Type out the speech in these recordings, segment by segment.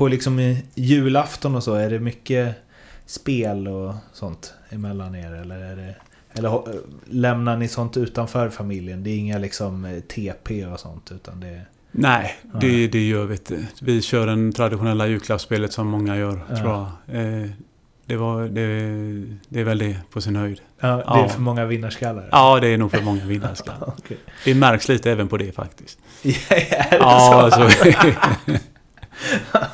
på liksom julafton och så, är det mycket spel och sånt emellan er? Eller, är det, eller lämnar ni sånt utanför familjen? Det är inga liksom eh, TP och sånt, utan det är... Nej, det, det gör vi inte. Vi kör den traditionella julklappsspelet som många gör, Ja. tror jag. Eh, det, var, det, det är väl det på sin höjd. Ja, det är Ja. för många vinnarskallar? Ja, det är nog för många vinnarskallar. Okej. Det märks lite även på det faktiskt. är det Ja, så? så,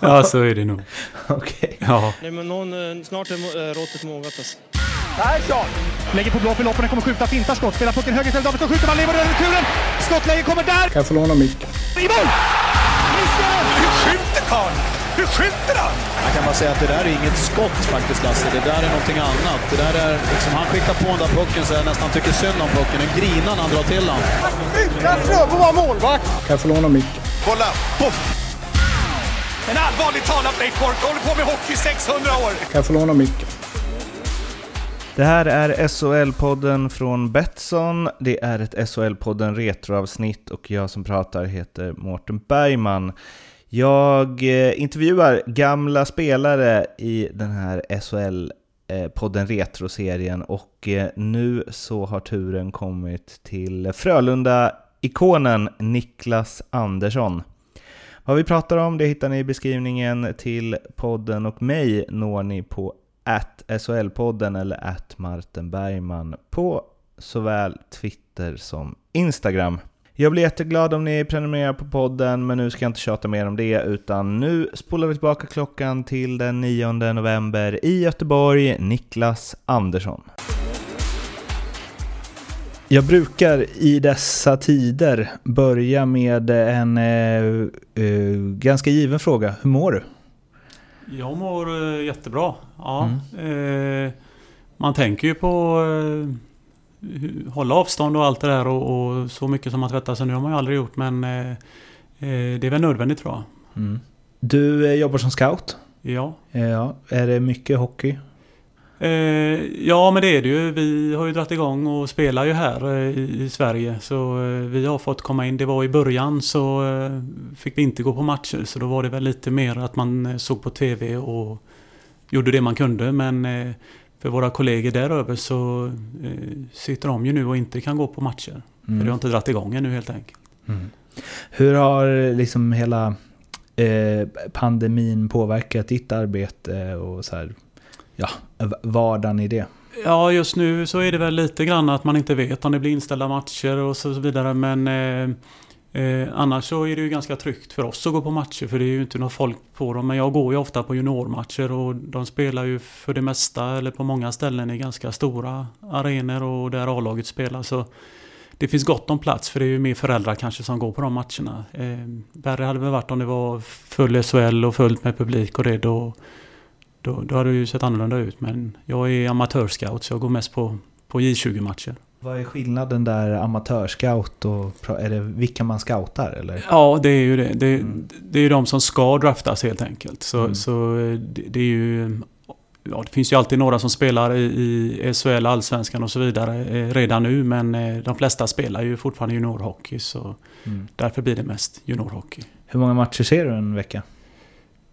ja, så är det nog. Okej. Ja. Nej, men någon, eh, snart är eh, råttet mogat alltså. Persson! Lägger på blå för loppen, den kommer skjuta, fintar skott, spelar pucken höger istället, Davidsson skjuter, man lever över returen! Skottläge kommer där! Kan jag få låna micken? I mål! Hur skjuter karln? Hur skjuter han? Jag kan bara säga att det där är inget skott faktiskt Lasse. Det där är någonting annat. Det där är liksom, han skickar på den där pucken så jag nästan tycker synd om pucken. En grina när han drar till den. Utan Fröbo var målvakt! Kan jag få låna micken? Kolla! Poff! En allvarligt talat Leif Boork håller på med hockey i 600 år! Kan jag få låna micken? Det här är SHL-podden från Betsson. Det är ett SHL-podden retroavsnitt och jag som pratar heter Mårten Bergman. Jag eh, intervjuar gamla spelare i den här SHL-podden Retro-serien och eh, nu så har turen kommit till Frölunda-ikonen Niklas Andersson. Vad vi pratar om det hittar ni i beskrivningen till podden och mig når ni på at SHL-podden eller at Martin Bergman på såväl Twitter som Instagram. Jag blir jätteglad om ni prenumererar på podden, men nu ska jag inte tjata mer om det, utan nu spolar vi tillbaka klockan till den 9 november i Göteborg, Niklas Andersson. Jag brukar i dessa tider börja med en eh, eh, ganska given fråga. Hur mår du? Jag mår eh, jättebra. Ja. Eh, man tänker ju på eh, hålla avstånd och allt det där och, och så mycket som man tvättar sig nu har man ju aldrig gjort men det är väl nödvändigt tror jag. Mm. Du jobbar som scout. Ja. Ja, är det mycket hockey? Eh, ja men det är det ju. Vi har ju dragit igång och spelar ju här eh, i, Sverige. Så eh, vi har fått komma in. Det var i början så fick vi inte gå på matcher. Så då var det väl lite mer att man såg på TV och gjorde det man kunde. Men för våra kollegor däröver så sitter de ju nu och inte kan gå på matcher. För det har inte dragit igång ännu helt enkelt. Mm. Hur har liksom hela eh, pandemin påverkat ditt arbete och så här, ja, vardagen i det? Ja, just nu så är det väl lite grann att man inte vet om det blir inställda matcher och så vidare. Men eh, eh, annars så är det ju ganska tryggt för oss att gå på matcher för det är ju inte något folk på dem. Men jag går ju ofta på juniormatcher och de spelar ju för det mesta eller på många ställen i ganska stora arenor och där A-laget spelar. Så det finns gott om plats för det är ju mer föräldrar kanske som går på de matcherna. Eh, värre hade det väl varit om det var full SHL och fullt med publik och det då då, då hade det ju sett annorlunda ut. Men jag är amatörscout så jag går mest på, på J20-matcher. Vad är skillnaden där amatörscout och är det vilka man scoutar eller? Ja, det är ju det. Det, Mm. det är ju de som ska draftas helt enkelt. Så, Mm. så eh, det, det är ju... Ja, det finns ju alltid några som spelar i, i SHL, Allsvenskan och så vidare eh, redan nu. Men eh, de flesta spelar ju fortfarande juniorhockey. Så Mm. därför blir det mest juniorhockey. Hur många matcher ser du en vecka?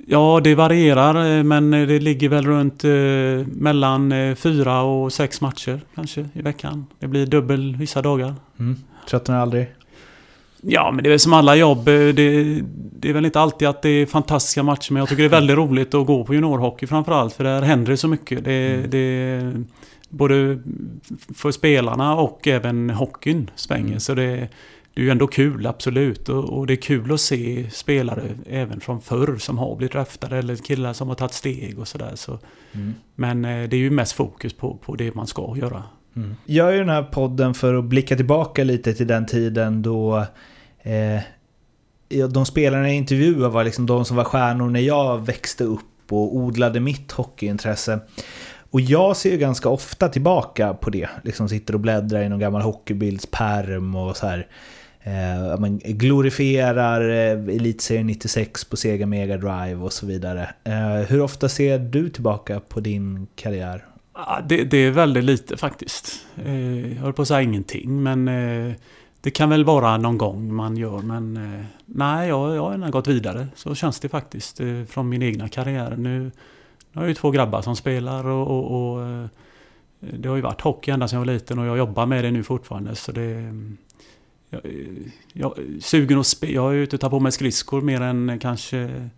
Ja, det varierar eh, men det ligger väl runt eh, mellan eh, fyra och sex matcher kanske i veckan. Det blir dubbel vissa dagar. Mm. Tröttnar aldrig? Ja, men det är väl som alla jobb. eh, Det, det är väl inte alltid att det är fantastiska matcher men jag tycker det är väldigt roligt att gå på juniorhockey framförallt för där händer det så mycket. Det, Mm. det, både för spelarna och även hockeyn svänger. Mm. Så det, det är ju ändå kul, absolut. Och, det är kul att se spelare även från förr som har blivit draftade eller killar som har tagit steg och sådär. Så, Mm. men eh, det är ju mest fokus på, på det man ska göra. Mm. Jag gör ju den här podden för att blicka tillbaka lite till den tiden då eh, de spelarna jag intervjuade var liksom de som var stjärnor när jag växte upp och odlade mitt hockeyintresse. Och jag ser ju ganska ofta tillbaka på det. Liksom sitter och bläddrar i någon gammal hockeybildspärm och så här. Eh, man glorifierar eh, Elitserien 96 på Sega Mega Drive och så vidare. Eh, hur ofta ser du tillbaka på din karriär? Det, det är väldigt lite faktiskt. Eh, jag höll på att säga ingenting men eh, det kan väl vara någon gång man gör men eh, nej, jag, jag har ändå gått vidare. Så känns det faktiskt eh, från min egna karriär. Nu, nu har jag ju två grabbar som spelar och, och, och eh, det har ju varit hockey ända sedan jag var liten och jag jobbar med det nu fortfarande. Så det, mm, jag, jag, sugen att spela. Jag är ute och tar på mig skridskor mer än kanske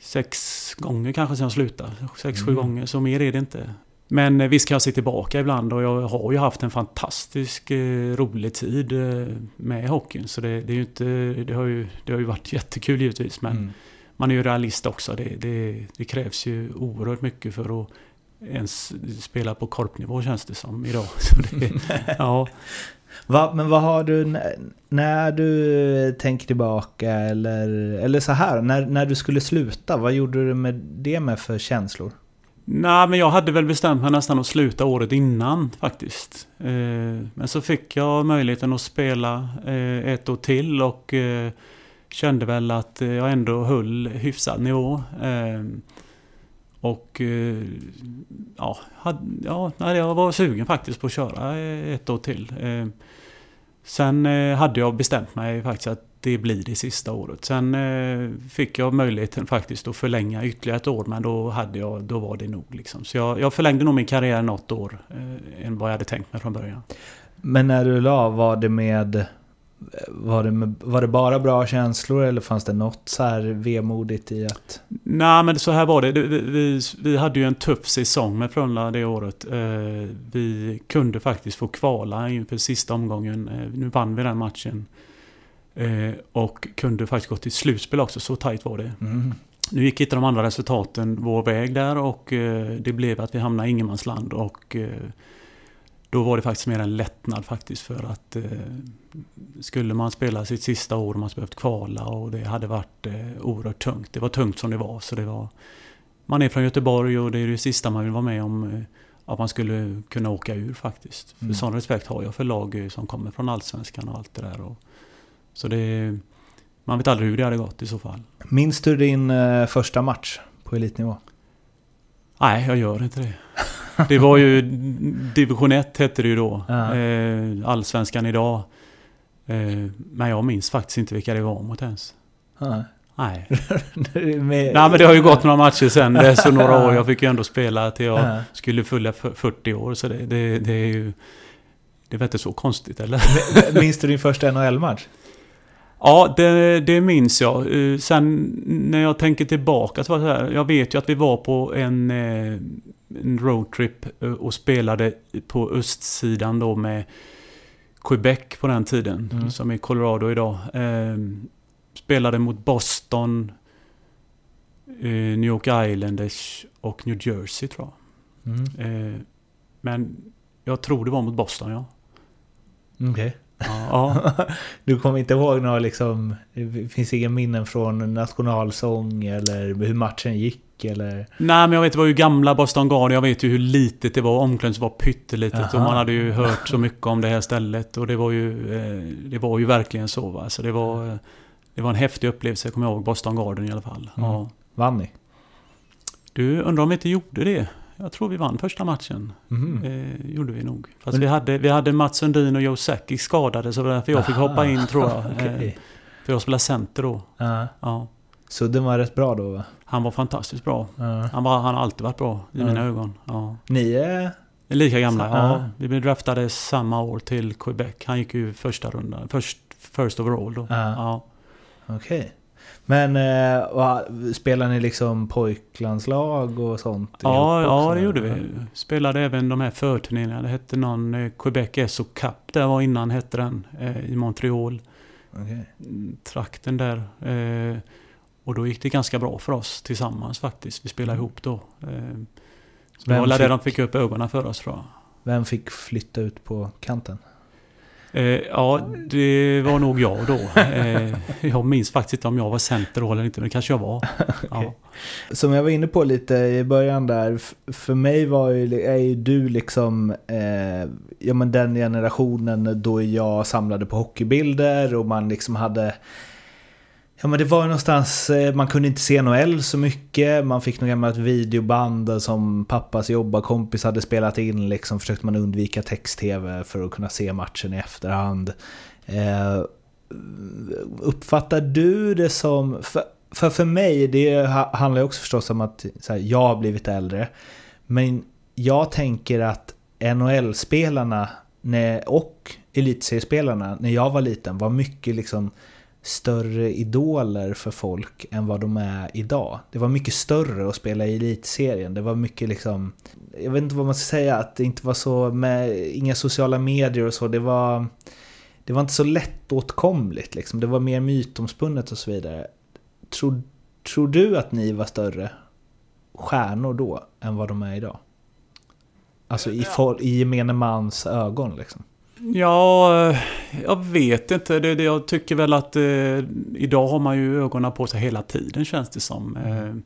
sex gånger kanske sedan jag slutade. Sex, sju Mm. gånger, så mer är det inte. Men eh, visst kan jag se tillbaka ibland och jag har ju haft en fantastisk eh, rolig tid eh, med hockeyn. Så det, det, är ju inte, det, har ju, det har ju varit jättekul givetvis. Men Mm. man är ju realist också. Det, det, det krävs ju oerhört mycket för att ens spela på korpnivå känns det som idag. Så det, ja. Va, men vad har du när du tänker tillbaka eller, eller så här, när, när du skulle sluta, vad gjorde du med det med för känslor? Nej, men jag hade väl bestämt mig nästan att sluta året innan faktiskt. Eh, men så fick jag möjligheten att spela eh, ett år till och eh, kände väl att jag ändå höll hyfsad nivå. Eh, och eh, ja, hade, ja, jag var sugen faktiskt på att köra ett år till. Eh, Sen eh, hade jag bestämt mig faktiskt att det blir det sista året. Sen eh, fick jag möjligheten faktiskt att förlänga ytterligare ett år men då, hade jag, då var det nog. Liksom. Så jag, jag förlängde nog min karriär något år eh, än vad jag hade tänkt mig från början. Men när du la, var det med var det, var det bara bra känslor eller fanns det något så här vemodigt i att... Nej men så här var det. Vi, vi, vi hade ju en tuff säsong med Frölunda det året. Eh, Vi kunde faktiskt få kvala inför sista omgången. Eh, Nu vann vi den matchen. Eh, Och kunde faktiskt gå till slutspel också, så tajt var det. Mm. Nu gick inte de andra resultaten vår väg där och det blev att vi hamnade i ingenmansland och då var det faktiskt mer en lättnad faktiskt för att skulle man spela sitt sista år och man skulle behövt kvala och det hade varit eh, oerhört tungt. Det var tungt som det var så det var man är från Göteborg och det är det sista man vill vara med om eh, att man skulle kunna åka ur faktiskt. För Mm. sån respekt har jag för lag eh, som kommer från Allsvenskan och allt det där. Och, så det man vet aldrig hur det hade gått i så fall. Minns du din eh, första match på elitnivå? Nej, jag gör inte det. Det var ju division 1 hette det ju då. Allsvenskan idag. Eh, men jag minns faktiskt inte vilka det var mot ens. Nej. Med, Nej men det har ju gått några matcher sen. Det är så några år. Jag fick ju ändå spela till jag Ja. skulle fylla f- 40 år. Så det, det, det är ju... Det väl inte så konstigt eller? Minns du din första NHL-match? Ja, det, det minns jag. Eh, Sen när jag tänker tillbaka så var det så här. Jag vet ju att vi var på en, eh, en roadtrip och spelade på östsidan då med Quebec på den tiden. Mm. Som är Colorado idag. Eh, Spelade mot Boston, eh, New York Islanders och New Jersey tror jag. Mm. Eh, Men jag tror det var mot Boston ja. Okej. Ja, ja. Du kommer inte ihåg några liksom... Det finns inga minnen från nationalsång eller hur matchen gick eller... Nej men jag vet det var ju gamla Boston Garden. Jag vet ju hur litet det var. Omklädningsrummet var pyttelitet. Och Aha. man hade ju hört så mycket om det här stället. Och det var ju, eh, det var ju verkligen så. Va? Så det var, eh, det var en häftig upplevelse. Jag kommer ihåg Boston Garden i alla fall. Mm. Ja. Vann ni? Du, undrar om vi inte gjorde det? Jag tror vi vann första matchen. Mhm. Eh, gjorde vi nog. Fast Men- vi, hade, vi hade Mats Sundin och Joe Sakic skadade. Så det var därför jag fick Aha. hoppa in tror jag. Okej. eh, för jag spelade center då. Ja. Ja. Sudden var rätt bra då va? Han var fantastiskt bra. Ja. Han, var, han har alltid varit bra i Ja. mina ögon. Ja. Ni är... Lika gamla, ja. Vi blev draftade samma år till Quebec. Han gick ju första rundan. Först, first overall då. Ja. Okej. Men eh, va, spelar ni liksom pojklandslag och sånt? Ja, ja, det gjorde vi. Spelade även de här förturneringarna. Det hette någon eh, Quebec SO Cup. Det var innan hette den. Eh, I Montreal. Mm, Trakten där. Eh, och då gick det ganska bra för oss tillsammans faktiskt. Vi spelade ihop då. Eh, så det var väl det de fick upp ögonen för oss tror jag. Vem fick flytta ut på kanten? Eh, ja, det var nog jag då. Eh, jag minns faktiskt inte om jag var center då eller inte, men det kanske jag var. ja. Som jag var inne på lite i början där, för mig var ju, är ju du liksom eh, ja, men den generationen då jag samlade på hockeybilder och man liksom hade Ja men det var ju någonstans, eh, man kunde inte se NHL så mycket, man fick något gammalt videoband som pappas jobbarkompis hade spelat in liksom, försökte man undvika text-tv för att kunna se matchen i efterhand. Eh, uppfattar du det som... För, för, för mig, det handlar ju också förstås om att här, jag har blivit äldre. Men jag tänker att NHL-spelarna och elitseriespelarna när jag var liten var mycket liksom större idoler för folk än vad de är idag. Det var mycket större att spela i elitserien. Det var mycket liksom, jag vet inte vad man ska säga, att det inte var så med inga sociala medier och så. Det var, det var inte så lättåtkomligt liksom. Det var mer mytomspunnet och så vidare. Tror, tror du att ni var större stjärnor då än vad de är idag? Alltså i, for, i gemene mans ögon liksom. Ja, jag vet inte. Det, det, jag tycker väl att eh, idag har man ju ögonen på sig hela tiden känns det som. Mm.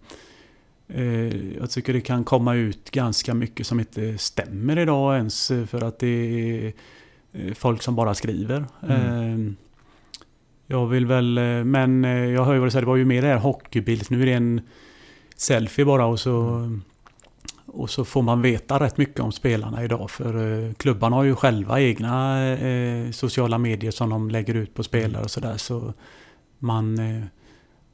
Eh, eh, jag tycker det kan komma ut ganska mycket som inte stämmer idag ens för att det är eh, folk som bara skriver. Mm. Eh, jag vill väl, eh, men jag hör ju vad du säger, det var ju mer det här hockeybild. Nu är det en selfie bara och så mm. Och så får man veta rätt mycket om spelarna idag för eh, klubbarna har ju själva egna eh, sociala medier som de lägger ut på spelare och sådär. Så man, eh,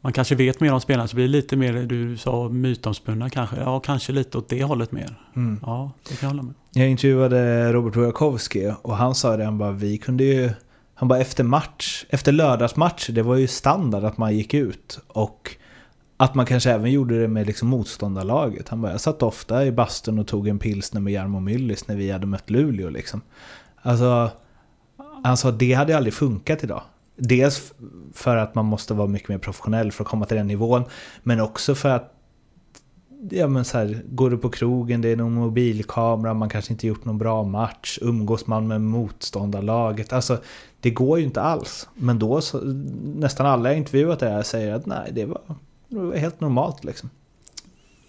man kanske vet mer om spelarna så blir det lite mer, du sa mytomspunna kanske. Ja, kanske lite åt det hållet mer. Mm. Ja, det kan jag hålla med. Jag intervjuade Robert Burakovsky och han sa det, han bara, vi kunde ju han bara efter match, efter lördagsmatcher, det var ju standard att man gick ut och att man kanske även gjorde det med liksom motståndarlaget. Han bara, jag satt ofta i bastun och tog en pilsner med Jarmo Myllys när vi hade mött Luleå. Liksom. Alltså, han sa att det hade aldrig funkat idag. Dels för att man måste vara mycket mer professionell för att komma till den nivån. Men också för att ja, men så här, går du på krogen, det är någon mobilkamera, man kanske inte gjort någon bra match, umgås man med motståndarlaget. Alltså, det går ju inte alls. Men då, så, nästan alla jag intervjuat det här säger att nej, det var helt normalt liksom.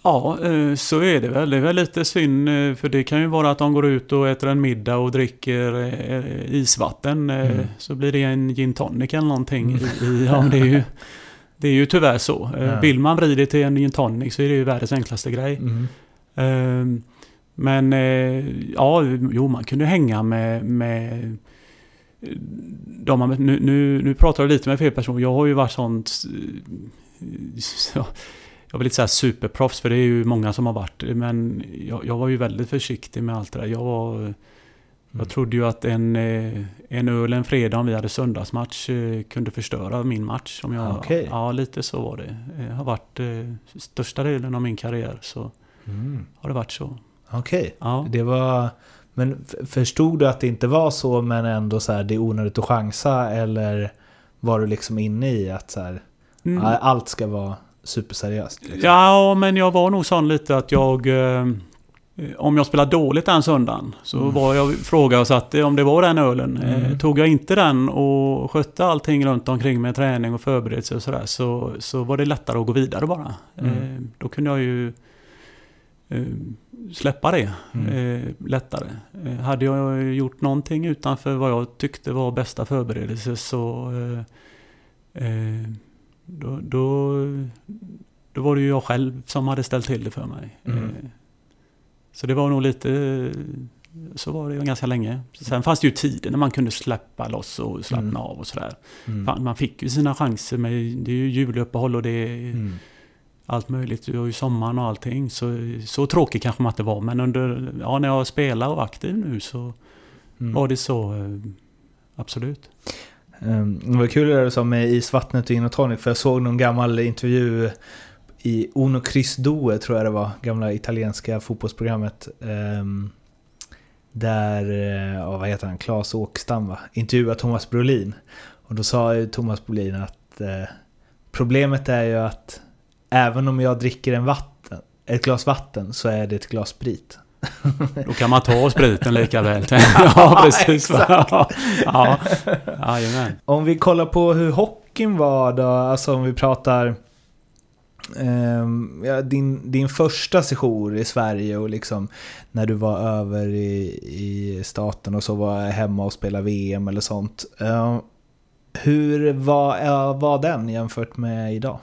Ja, eh, så är det väl. Det är väl lite synd, eh, för det kan ju vara att de går ut och äter en middag och dricker eh, isvatten. Mm. Så blir det en gin tonic eller någonting. Mm. I, ja, det, är ju, det är ju tyvärr så. Ja. Vill man vrida till en gin tonic så är det ju världens enklaste grej. Mm. Ehm, men ja, jo man kunde hänga med, med de, nu, nu, nu pratar jag lite med fel person. Jag har ju varit sånt jag vill inte säga superproffs för det är ju många som har varit Men jag, jag var ju väldigt försiktig med allt det där. Jag, var, mm. jag trodde ju att en, eh, en öl en fredag om vi hade söndagsmatch eh, kunde förstöra min match. Om jag, okay. Ja, lite så var det. Det har varit eh, största delen av min karriär. Så mm. har det varit så. Okej, okay. ja. det var... Men förstod du att det inte var så men ändå så här, det är onödigt att chansa eller var du liksom inne i att så här, Mm. Allt ska vara superseriöst. Liksom. Ja, men jag var nog sån lite att jag... Eh, om jag spelade dåligt den söndagen så mm. var jag frågade och satte om det var den ölen. Eh, mm. tog jag inte den och skötte allting runt omkring med träning och förberedelse och sådär så, så var det lättare att gå vidare bara. Mm. Eh, då kunde jag ju eh, släppa det mm. eh, lättare. Eh, hade jag gjort någonting utanför vad jag tyckte var bästa förberedelse så då, då, då var det ju jag själv som hade ställt till det för mig. Mm. Eh, så det var nog lite... Så var det ganska länge. Sen fanns det ju tider när man kunde släppa loss och slappna mm. av och sådär. Mm. Man fick ju sina chanser med... Det är ju juluppehåll och det är mm. allt möjligt. Det var ju sommaren och allting. Så, så tråkigt kanske man inte var. Men under, ja, när jag spelar och är aktiv nu så mm. var det så. Eh, absolut. Ehm, det var kul det du sa med isvattnet och gin tonic, för jag såg någon gammal intervju i Uno Chris Due, tror jag det var, gamla italienska fotbollsprogrammet. Ehm, där, eh, ja, vad heter han, Claes Åkstam va? Intervjuade Thomas Brolin. Och då sa ju Thomas Brolin att eh, problemet är ju att även om jag dricker en vatten, ett glas vatten så är det ett glas sprit. Då kan man ta spriten lika väl. ja, precis. ja, ja. Om vi kollar på hur hockeyn var då, alltså om vi pratar um, ja, din, din första session i Sverige och liksom när du var över i, i staten och så var hemma och spelade VM eller sånt. Uh, hur var, uh, var den jämfört med idag?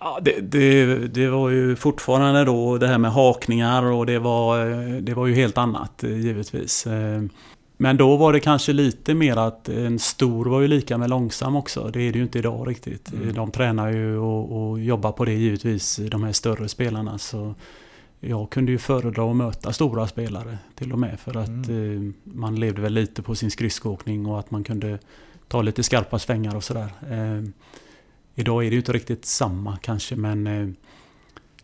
Ja, det, det, det, var ju fortfarande då det här med hakningar och det var, det var ju helt annat eh, givetvis. Eh, Men då var det kanske lite mer att en stor var ju lika med långsam också. Det är det ju inte idag riktigt. Mm. De tränar ju och, och jobbar på det givetvis, de här större spelarna. Så jag kunde ju föredra att möta stora spelare till och med. För att Mm. eh, man levde väl lite på sin skridskoåkning och att man kunde ta lite skarpa svängar och sådär. Idag är det ju inte riktigt samma kanske men eh,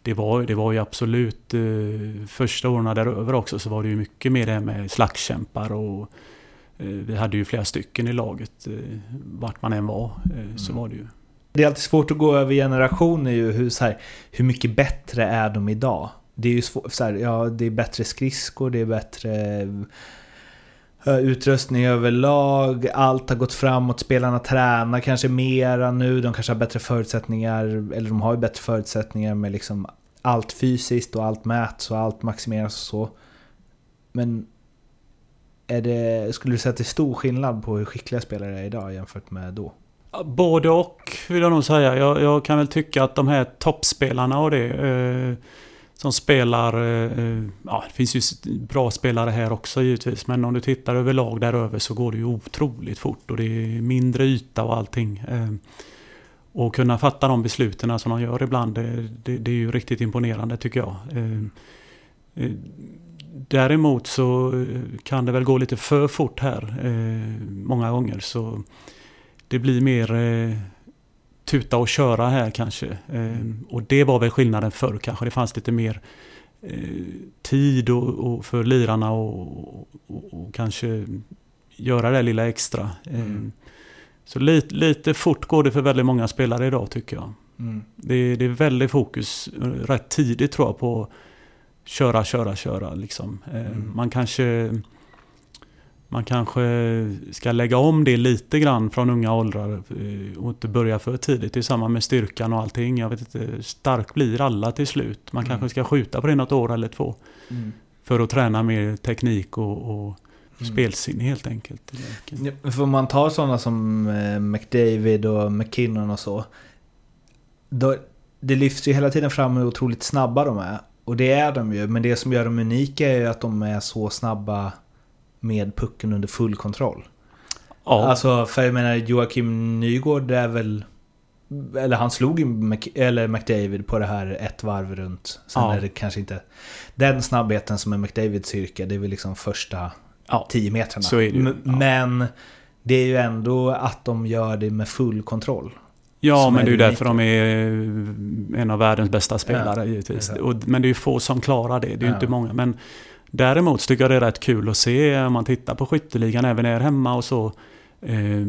det var, det var ju absolut eh, första åren däröver också så var det ju mycket mer det här med slagskämpar och eh, vi hade ju flera stycken i laget vart man än var. Så Mm. var det ju. Det är alltid svårt att gå över generationer ju, hur, så här, hur mycket bättre är de idag? Det är ju svårt, så här, ja det är bättre skridskor, det är bättre Eh, utrustning överlag, allt har gått framåt, spelarna tränar kanske mera nu, de kanske har bättre förutsättningar, eller de har ju bättre förutsättningar med liksom allt fysiskt och allt mäts och allt maximeras och så. Men är det, skulle du säga att det är stor skillnad på hur skickliga spelare är idag jämfört med då? Både och vill jag nog säga. Jag, jag kan väl tycka att de här toppspelarna och det eh, som spelar... Eh, eh, ja, det finns ju bra spelare här också givetvis. Men om du tittar överlag där över så går det ju otroligt fort och det är mindre yta och allting. Eh, och kunna fatta de besluten som de gör ibland, det, det, det är ju riktigt imponerande tycker jag. Däremot så kan det väl gå lite för fort här många gånger. Så det blir mer tuta och köra här kanske. Eh, och det var väl skillnaden förr kanske. Det fanns lite mer eh, tid och, och för lirarna och, och, och kanske göra det lilla extra. Eh, Mm. Så lite, lite fort går det för väldigt många spelare idag tycker jag. Mm. Det, det är väldigt fokus eh, rätt tidigt tror jag på köra, köra, köra. Liksom. Eh, Mm. Man kanske man kanske ska lägga om det lite grann från unga åldrar eh, och inte börja för tidigt. Det är samma med styrkan och allting. Jag vet inte, stark blir alla till slut. Man Mm. kanske ska skjuta på det något år eller två. Mm. För att träna mer teknik och, och Mm. spelsinne helt enkelt. Ja, För om man tar sådana som eh, McDavid och McKinnon och så. Då, det lyfts ju hela tiden fram hur otroligt snabba de är. Och det är de ju, men det som gör dem unika är ju att de är så snabba med pucken under full kontroll. Ja, Alltså, för jag menar Joakim Nygård är väl... Eller han slog ju Mc, eller McDavid på det här ett varv runt. Sen Ja. är det kanske inte... Den snabbheten som är McDavids styrka, det är väl liksom första ja. 10 metrarna. Så är det ju, ja. Men det är ju ändå att de gör det med full kontroll. Ja, men är det är ju därför de är eh, en av världens bästa spelare Ja, givetvis. Och, men det är ju få som klarar det. Det är ju inte många. Men däremot tycker jag det är rätt kul att se om man tittar på skytteligan även här hemma och så. Eh,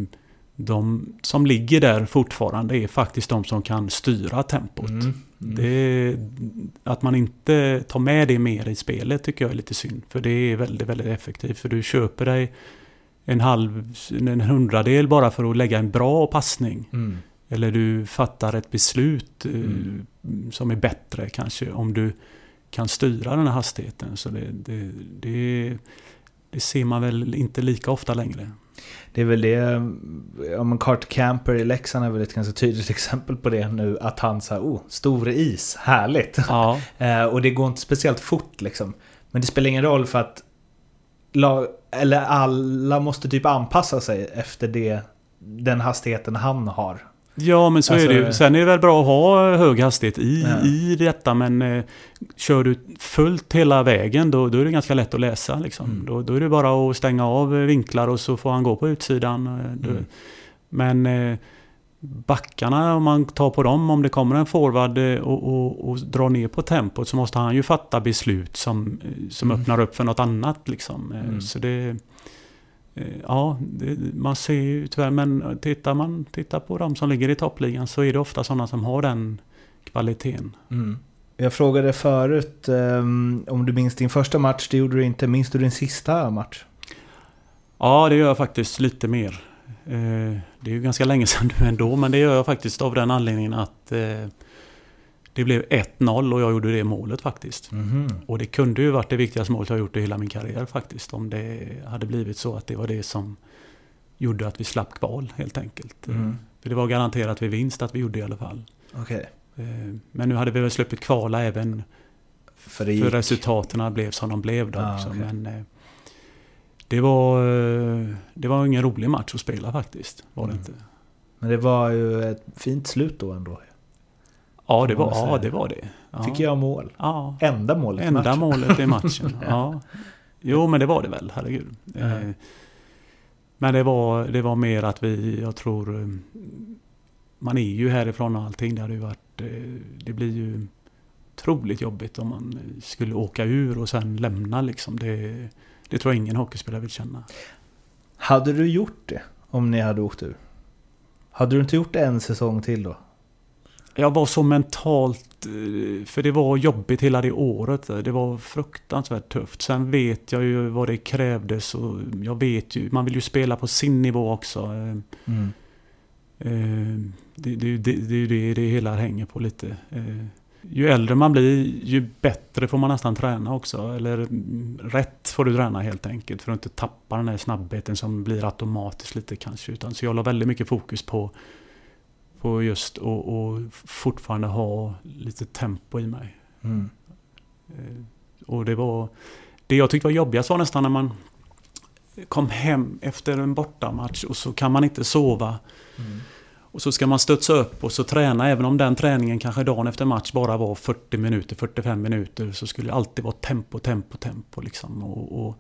de som ligger där fortfarande är faktiskt de som kan styra tempot. Mm. Det, att man inte tar med det mer i spelet tycker jag är lite synd. För det är väldigt, väldigt effektivt. För du köper dig en halv, en hundradel bara för att lägga en bra passning. Mm. Eller du fattar ett beslut eh, Mm. som är bättre kanske om du kan styra den här hastigheten. Så det, det, det, det ser man väl inte lika ofta längre. Det är väl det, ja men Carter Camper i Leksand är väl ett ganska tydligt exempel på det nu. Att han sa oh, stor is, härligt. Ja, Eh, och det går inte speciellt fort liksom. Men det spelar ingen roll för att lag, eller alla måste typ anpassa sig efter det, den hastigheten han har. Ja men så Alltså- är det ju. Sen är det väl bra att ha hög hastighet i, Ja. i detta. Men eh, kör du fullt hela vägen då, då är det ganska lätt att läsa. Liksom. Mm. Då, då är det bara att stänga av vinklar och så får han gå på utsidan. eh, Mm. Men eh, backarna, om man tar på dem, om det kommer en forward eh, och, och, och drar ner på tempot så måste han ju fatta beslut som, eh, som Mm. öppnar upp för något annat. Liksom. Eh, Mm. Så det... eh, Ja, det, man ser ju tyvärr, men tittar man tittar på de som ligger i toppligan så är det ofta sådana som har den kvaliteten. Mm. Jag frågade förut ehm, om du minns din första match, det gjorde du inte. Minns du din sista match? Ja, det gör jag faktiskt lite mer. Eh, Det är ju ganska länge sedan nu ändå, men det gör jag faktiskt av den anledningen att eh, det blev 1-0 och jag gjorde det målet faktiskt. Mhm. Och det kunde ju varit det viktigaste målet jag gjort i hela min karriär faktiskt. Om det hade blivit så att det var det som gjorde att vi slapp kval helt enkelt. Mm. För det var garanterat vid vinst att vi gjorde i alla fall. Okej. Eh, Men nu hade vi väl sluppit kvala även För för resultaten blev som de blev då Ah, också. okej. Men, eh, Det var, eh, det var ingen rolig match att spela faktiskt. Var det Mm. inte. Men det var ju ett fint slut då ändå. Ja, det var, ja, det var det. Ja. Fick jag mål. Ja, Enda målet i enda matchen. målet i matchen. ja. Jo, men det var det väl, herregud. Eh, Men det var, det var mer att vi, jag tror... eh, Man är ju härifrån och allting. Det hade ju varit... eh, Det blir ju otroligt jobbigt om man skulle åka ur och sen lämna liksom. Det, det tror jag ingen hockeyspelare vill känna. Hade du gjort det om ni hade åkt ur? Hade du inte gjort en säsong till då? Jag var så mentalt, eh, för det var jobbigt hela det året. Det var fruktansvärt tufft. Sen vet jag ju vad det krävdes och jag vet ju, man vill ju spela på sin nivå också. Eh, Mm. eh, Det, det, det, det är det det hela hänger på lite. Ju äldre man blir, ju bättre får man nästan träna också. Eller mm, rätt får du träna helt enkelt. För att inte tappa den här snabbheten som blir automatiskt lite kanske. Utan, så jag la väldigt mycket fokus på, på just att och fortfarande ha lite tempo i mig. Mm. Eh, Och det var... Det jag tyckte var jobbigast var nästan när man kom hem efter en bortamatch och så kan man inte sova. Mm. Och så ska man studsa upp och så träna, även om den träningen kanske dagen efter match bara var 40 minuter, 45 minuter, så skulle det alltid vara tempo, tempo, tempo liksom. Och, och,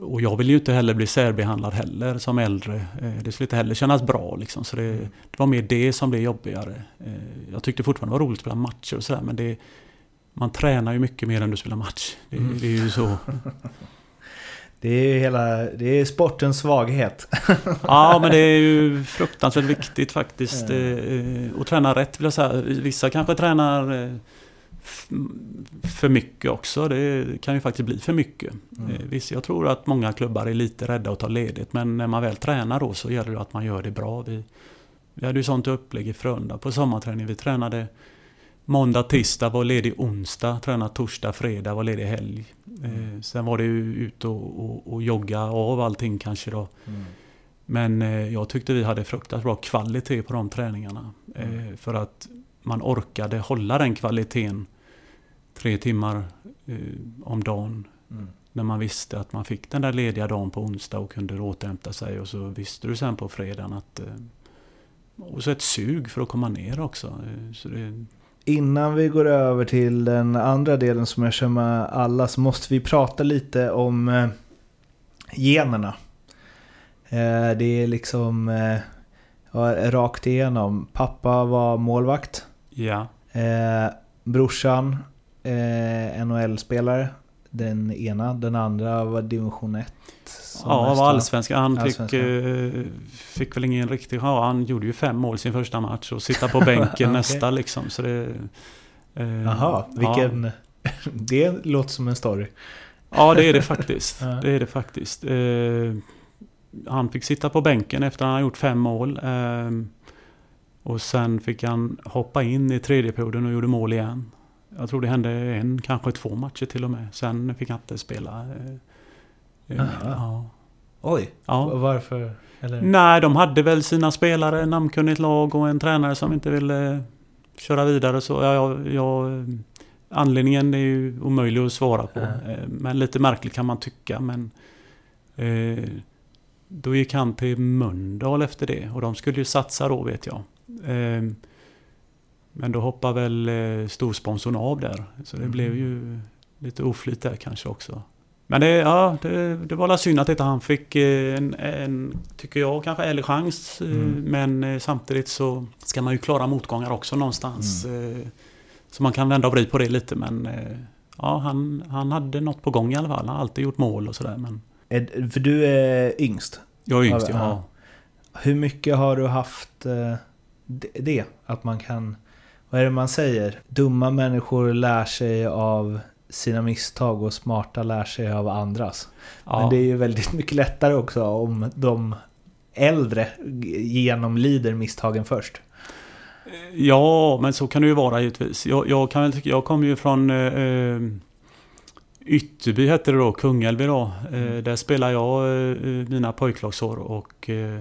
och jag vill ju inte heller bli särbehandlad heller som äldre. Eh, Det skulle inte heller kännas bra liksom. Så det, det var mer det som blev jobbigare. Eh, Jag tyckte fortfarande det var roligt att spela matcher och sådär, men det, man tränar ju mycket mer än du spelar match. Det, Mm. det är ju så. Det är ju hela, det är sportens svaghet. Ja, men det är ju fruktansvärt viktigt faktiskt. Eh, Att träna rätt vill jag säga. Vissa kanske tränar för mycket också. Det kan ju faktiskt bli för mycket. Mm. Eh, Visst, jag tror att många klubbar är lite rädda att ta ledigt. Men när man väl tränar då så gäller det att man gör det bra. Vi, vi hade ju sånt upplägg i Frölunda på sommarträning. Vi tränade måndag, tisdag, var ledig onsdag, tränade torsdag, fredag, var ledig helg. Eh, sen var det ju ut och, och, och jogga av allting kanske då. Mm. Men eh, jag tyckte vi hade fruktansvärt bra kvalitet på de träningarna. Eh, för att man orkade hålla den kvaliteten tre timmar eh, om dagen. Mm. När man visste att man fick den där lediga dagen på onsdag och kunde återhämta sig. Och så visste du sen på fredagen att... Eh, och så ett sug för att komma ner också. Eh, så det, Innan vi går över till den andra delen som jag kör med alla så måste vi prata lite om eh, generna. Eh, det är liksom rakt igenom. Pappa var målvakt. Ja. Eh, brorsan eh, NHL-spelare. Den ena. Den andra var division 1. som Ja, mest, var va? allsvenska. Han fick, Allsvenska. eh, fick väl ingen riktig... Ja, han gjorde ju fem mål sin första match och sitta på bänken Okej. nästa liksom. Så det, eh, Jaha, vilken... det låter som en story. Ja, det är det faktiskt. Ja. Det är det faktiskt. Eh, han fick sitta på bänken efter att han gjort fem mål. Eh, och sen fick han hoppa in i tredje perioden och gjorde mål igen. Jag tror det hände en, kanske två matcher till och med. Sen fick han inte spela. Eh, eh, ja. Oj, Ja. varför? Eller? Nej, de hade väl sina spelare, namnkunnigt lag och en tränare som inte ville köra vidare. Så ja, jag, jag, anledningen är ju omöjlig att svara på. Eh, Men lite märkligt kan man tycka. Men eh, då gick han till Mölndal efter det och de skulle ju satsa då vet jag. Eh, men då hoppade väl eh, storsponsorn av där. Så det Mm. blev ju lite oflyt där kanske också. Men det, ja, det, det var la synd att inte han fick eh, en, en, tycker jag, kanske ärlig chans. eh, Mm. Men samtidigt så ska man ju klara motgångar också någonstans. eh, Så man kan vända och vrida på det lite men ja, han, han hade något på gång i alla fall. Han har alltid gjort mål och sådär. Men För du är yngst. jag är yngst, Ja, ja. Hur mycket har du haft det-? Att man kan... Vad är det man säger? Dumma människor lär sig av sina misstag och smarta lär sig av andras. ja. Men det är ju väldigt mycket lättare också om de äldre genomlider misstagen först. Ja, men så kan det ju vara givetvis. Jag, jag kan jag kommer ju från eh, eh, Ytterby hette det då, Kungälv då. Eh, där spelade jag eh, mina pojklagsår och eh, eh,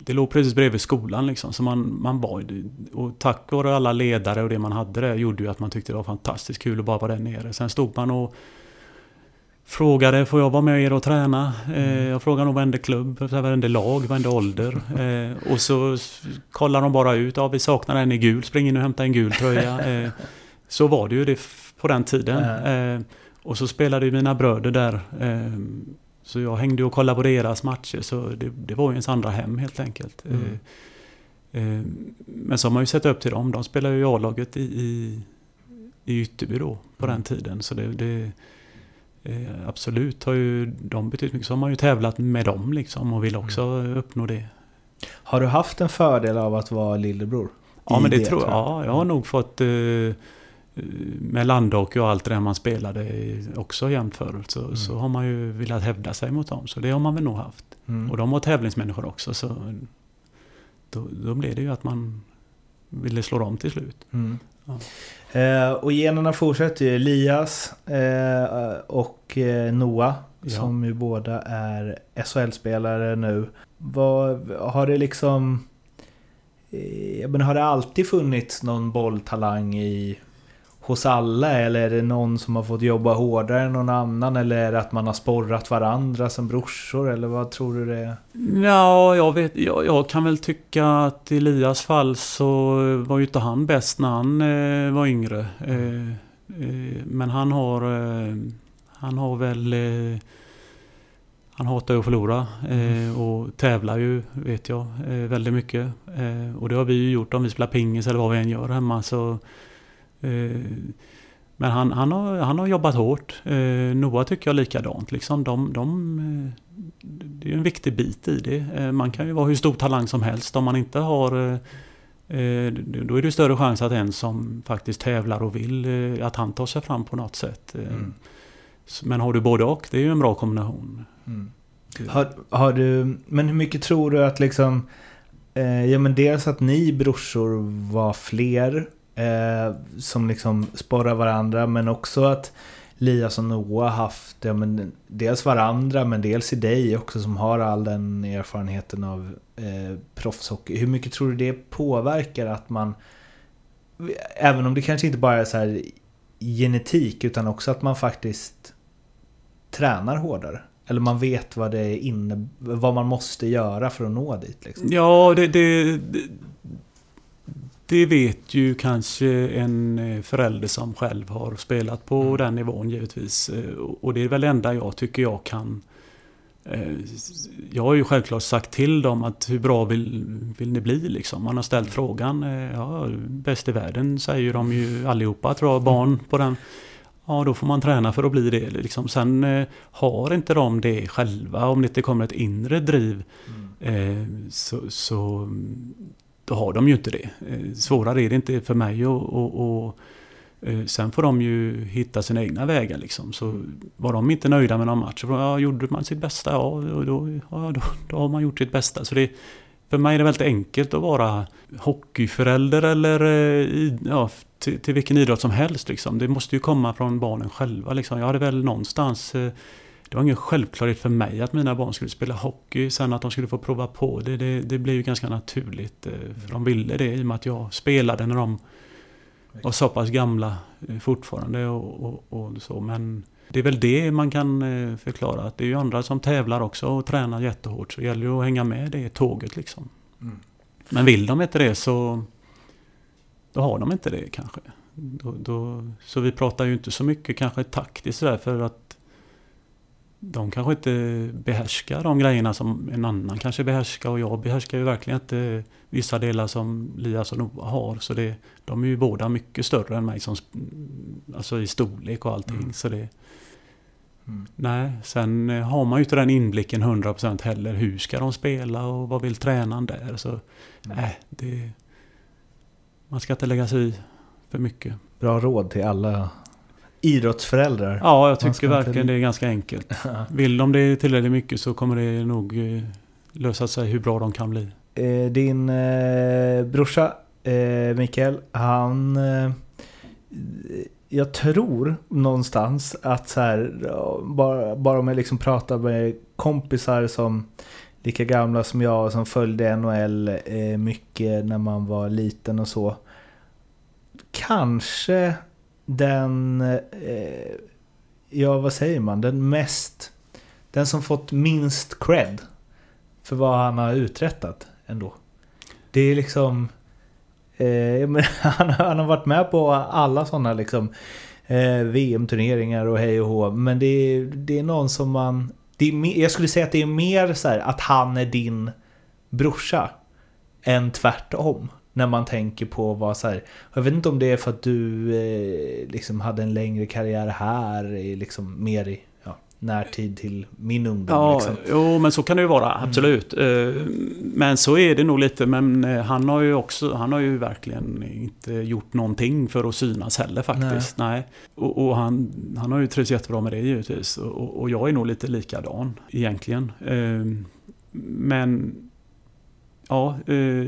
det låg precis bredvid skolan liksom. Så man, man var, och tack vare alla ledare och det man hade där gjorde ju att man tyckte det var fantastiskt kul att bara vara där nere. Sen stod man och frågade, får jag vara med er och träna? Eh, jag frågade nog varenda klubb, varenda lag, varenda ålder. Eh, och så kollar de bara ut, ja vi saknar en i gul, spring in och hämta en gul tröja. Eh, så var det ju det på den tiden. Eh, och så spelade ju mina bröder där. Så jag hängde och kollade på deras matcher, så det, det var ju ens andra hem helt enkelt. Mm. Eh, eh, men så har man ju sett upp till dem, de spelar ju i A-laget i, i, i Ytterby då, på Mm. den tiden. Så det, det eh, absolut har ju de betytt mycket. Så har man ju tävlat med dem liksom och vill också Mm. uppnå det. Har du haft en fördel av att vara lillebror? Ja men det, tror jag. jag. Ja, jag har nog fått eh, med landhockey och allt det där man spelade också jämt förut så, så har man ju velat hävda sig mot dem. Så det har man väl nog haft. Mm. Och de var tävlingsmänniskor också så då, då blev det ju att man ville slå dem till slut. Mm. Ja. Eh, och generna fortsätter ju. Elias eh, och eh, Noah Ja. som ju båda är SHL-spelare nu. Vad, har det liksom... Eh, menar, har det alltid funnits någon bolltalang i, hos alla? Eller är det någon som har fått jobba hårdare än någon annan? Eller är det att man har sporrat varandra som brorsor? Eller vad tror du det är? Ja, jag, vet, jag, jag kan väl tycka att i Elias fall så var ju inte han bäst när han eh, var yngre. Eh, eh, men han har, eh, han har väl... Eh, han hatar ju att förlora eh, och tävlar ju, vet jag, eh, väldigt mycket. Eh, och det har vi ju gjort om vi spelar pingis eller vad vi än gör hemma. Så, men han, han, har, han har jobbat hårt. Eh, Noah tycker jag likadant. Liksom. De, de, eh, det är en viktig bit i det. Eh, Man kan ju vara hur stor talang som helst om man inte har eh, eh, då är det större chans att en som faktiskt tävlar och vill eh, att han tar sig fram på något sätt. Eh, Mm. Men har du både och, det är ju en bra kombination. Har, har du, men hur mycket tror du att liksom... Eh, ja men dels att ni brorsor var fler eh, som liksom sporrar varandra men också att Lias och Noah haft ja, men dels varandra men dels i dig också som har all den erfarenheten av eh, proffshockey. Hur mycket tror du det påverkar att man Även om det kanske inte bara är så här genetik utan också att man faktiskt tränar hårdare. Eller man vet vad det inne, vad man måste göra för att nå dit. Liksom. Ja, det, det, det, vet ju kanske en eh, förälder som själv har spelat på Mm. den nivån givetvis. Eh, Och det är väl det enda jag tycker jag kan eh, jag har ju självklart sagt till dem att hur bra vill, vill ni bli liksom. Man har ställt frågan. eh, Ja, bäst i världen säger de ju allihopa tror jag, barn på den. Ja, då får man träna för att bli det. Liksom. Sen eh, har inte de det själva, om det inte kommer ett inre driv, eh, så, så då har de ju inte det. Eh, svårare är det inte för mig och, och, och Sen får de ju hitta sina egna vägar liksom. Så var de inte nöjda med någon match, så ja, gjorde man sitt bästa, ja, och då, ja då, då har man gjort sitt bästa. Så det, för mig är det väldigt enkelt att vara hockeyförälder eller eh, ja, till, till vilken idrott som helst. Liksom. Det måste ju komma från barnen själva. Liksom. Jag hade väl någonstans eh, det var ingen självklarhet för mig att mina barn skulle spela hockey. Sen att de skulle få prova på det, det, det blev ju ganska naturligt. eh, För de ville det i och med att jag spelade när de var så pass gamla eh, fortfarande. Och, och, och så. Men det är väl det man kan eh, förklara. Att det är ju andra som tävlar också och tränar jättehårt. Så det gäller ju att hänga med det tåget liksom. Mm. Men vill de inte det så då har de inte det kanske. Då, då, så vi pratar ju inte så mycket kanske taktiskt sådär för att de kanske inte behärskar de grejerna som en annan kanske behärskar och jag behärskar ju verkligen inte vissa delar som Lias och Noah har. Så det, de är ju båda mycket större än mig som, alltså i storlek och allting. Mm. Så det, Mm. Nej, sen eh, har man ju inte den inblicken 100% heller. Hur ska de spela och vad vill tränaren där? Så nej, det... Man ska inte lägga sig i för mycket. Bra råd till alla idrottsföräldrar. Ja, jag tycker verkligen det är ganska enkelt. Vill de det tillräckligt mycket så kommer det nog eh, lösa sig hur bra de kan bli. Eh, din eh, brorsa eh, Mikael, han... Eh, jag tror någonstans att så här, bara, bara om jag liksom pratar med kompisar som lika gamla som jag som följde NHL eh, mycket när man var liten och så. Kanske den... Eh, ja vad säger man, den mest, den som fått minst cred för vad han har uträttat ändå. Det är liksom, eh, men han, han har varit med på alla sådana liksom eh, VM-turneringar och hej och hå. Men det är, det är någon som man... Det är, jag skulle säga att det är mer så här att han är din brorsa än tvärtom. När man tänker på vad så här, Jag vet inte om det är för att du eh, liksom hade en längre karriär här, liksom mer i ja, närtid till min ungdom. Ja, liksom. jo, men så kan det ju vara, absolut. Eh, Men så är det nog lite, men eh, han har ju också, han har ju verkligen inte gjort någonting för att synas heller faktiskt. Nej. Och, och han, han har ju trivts jättebra med det givetvis. Och, och- och jag är nog lite likadan egentligen. Eh, Men Ja, eh,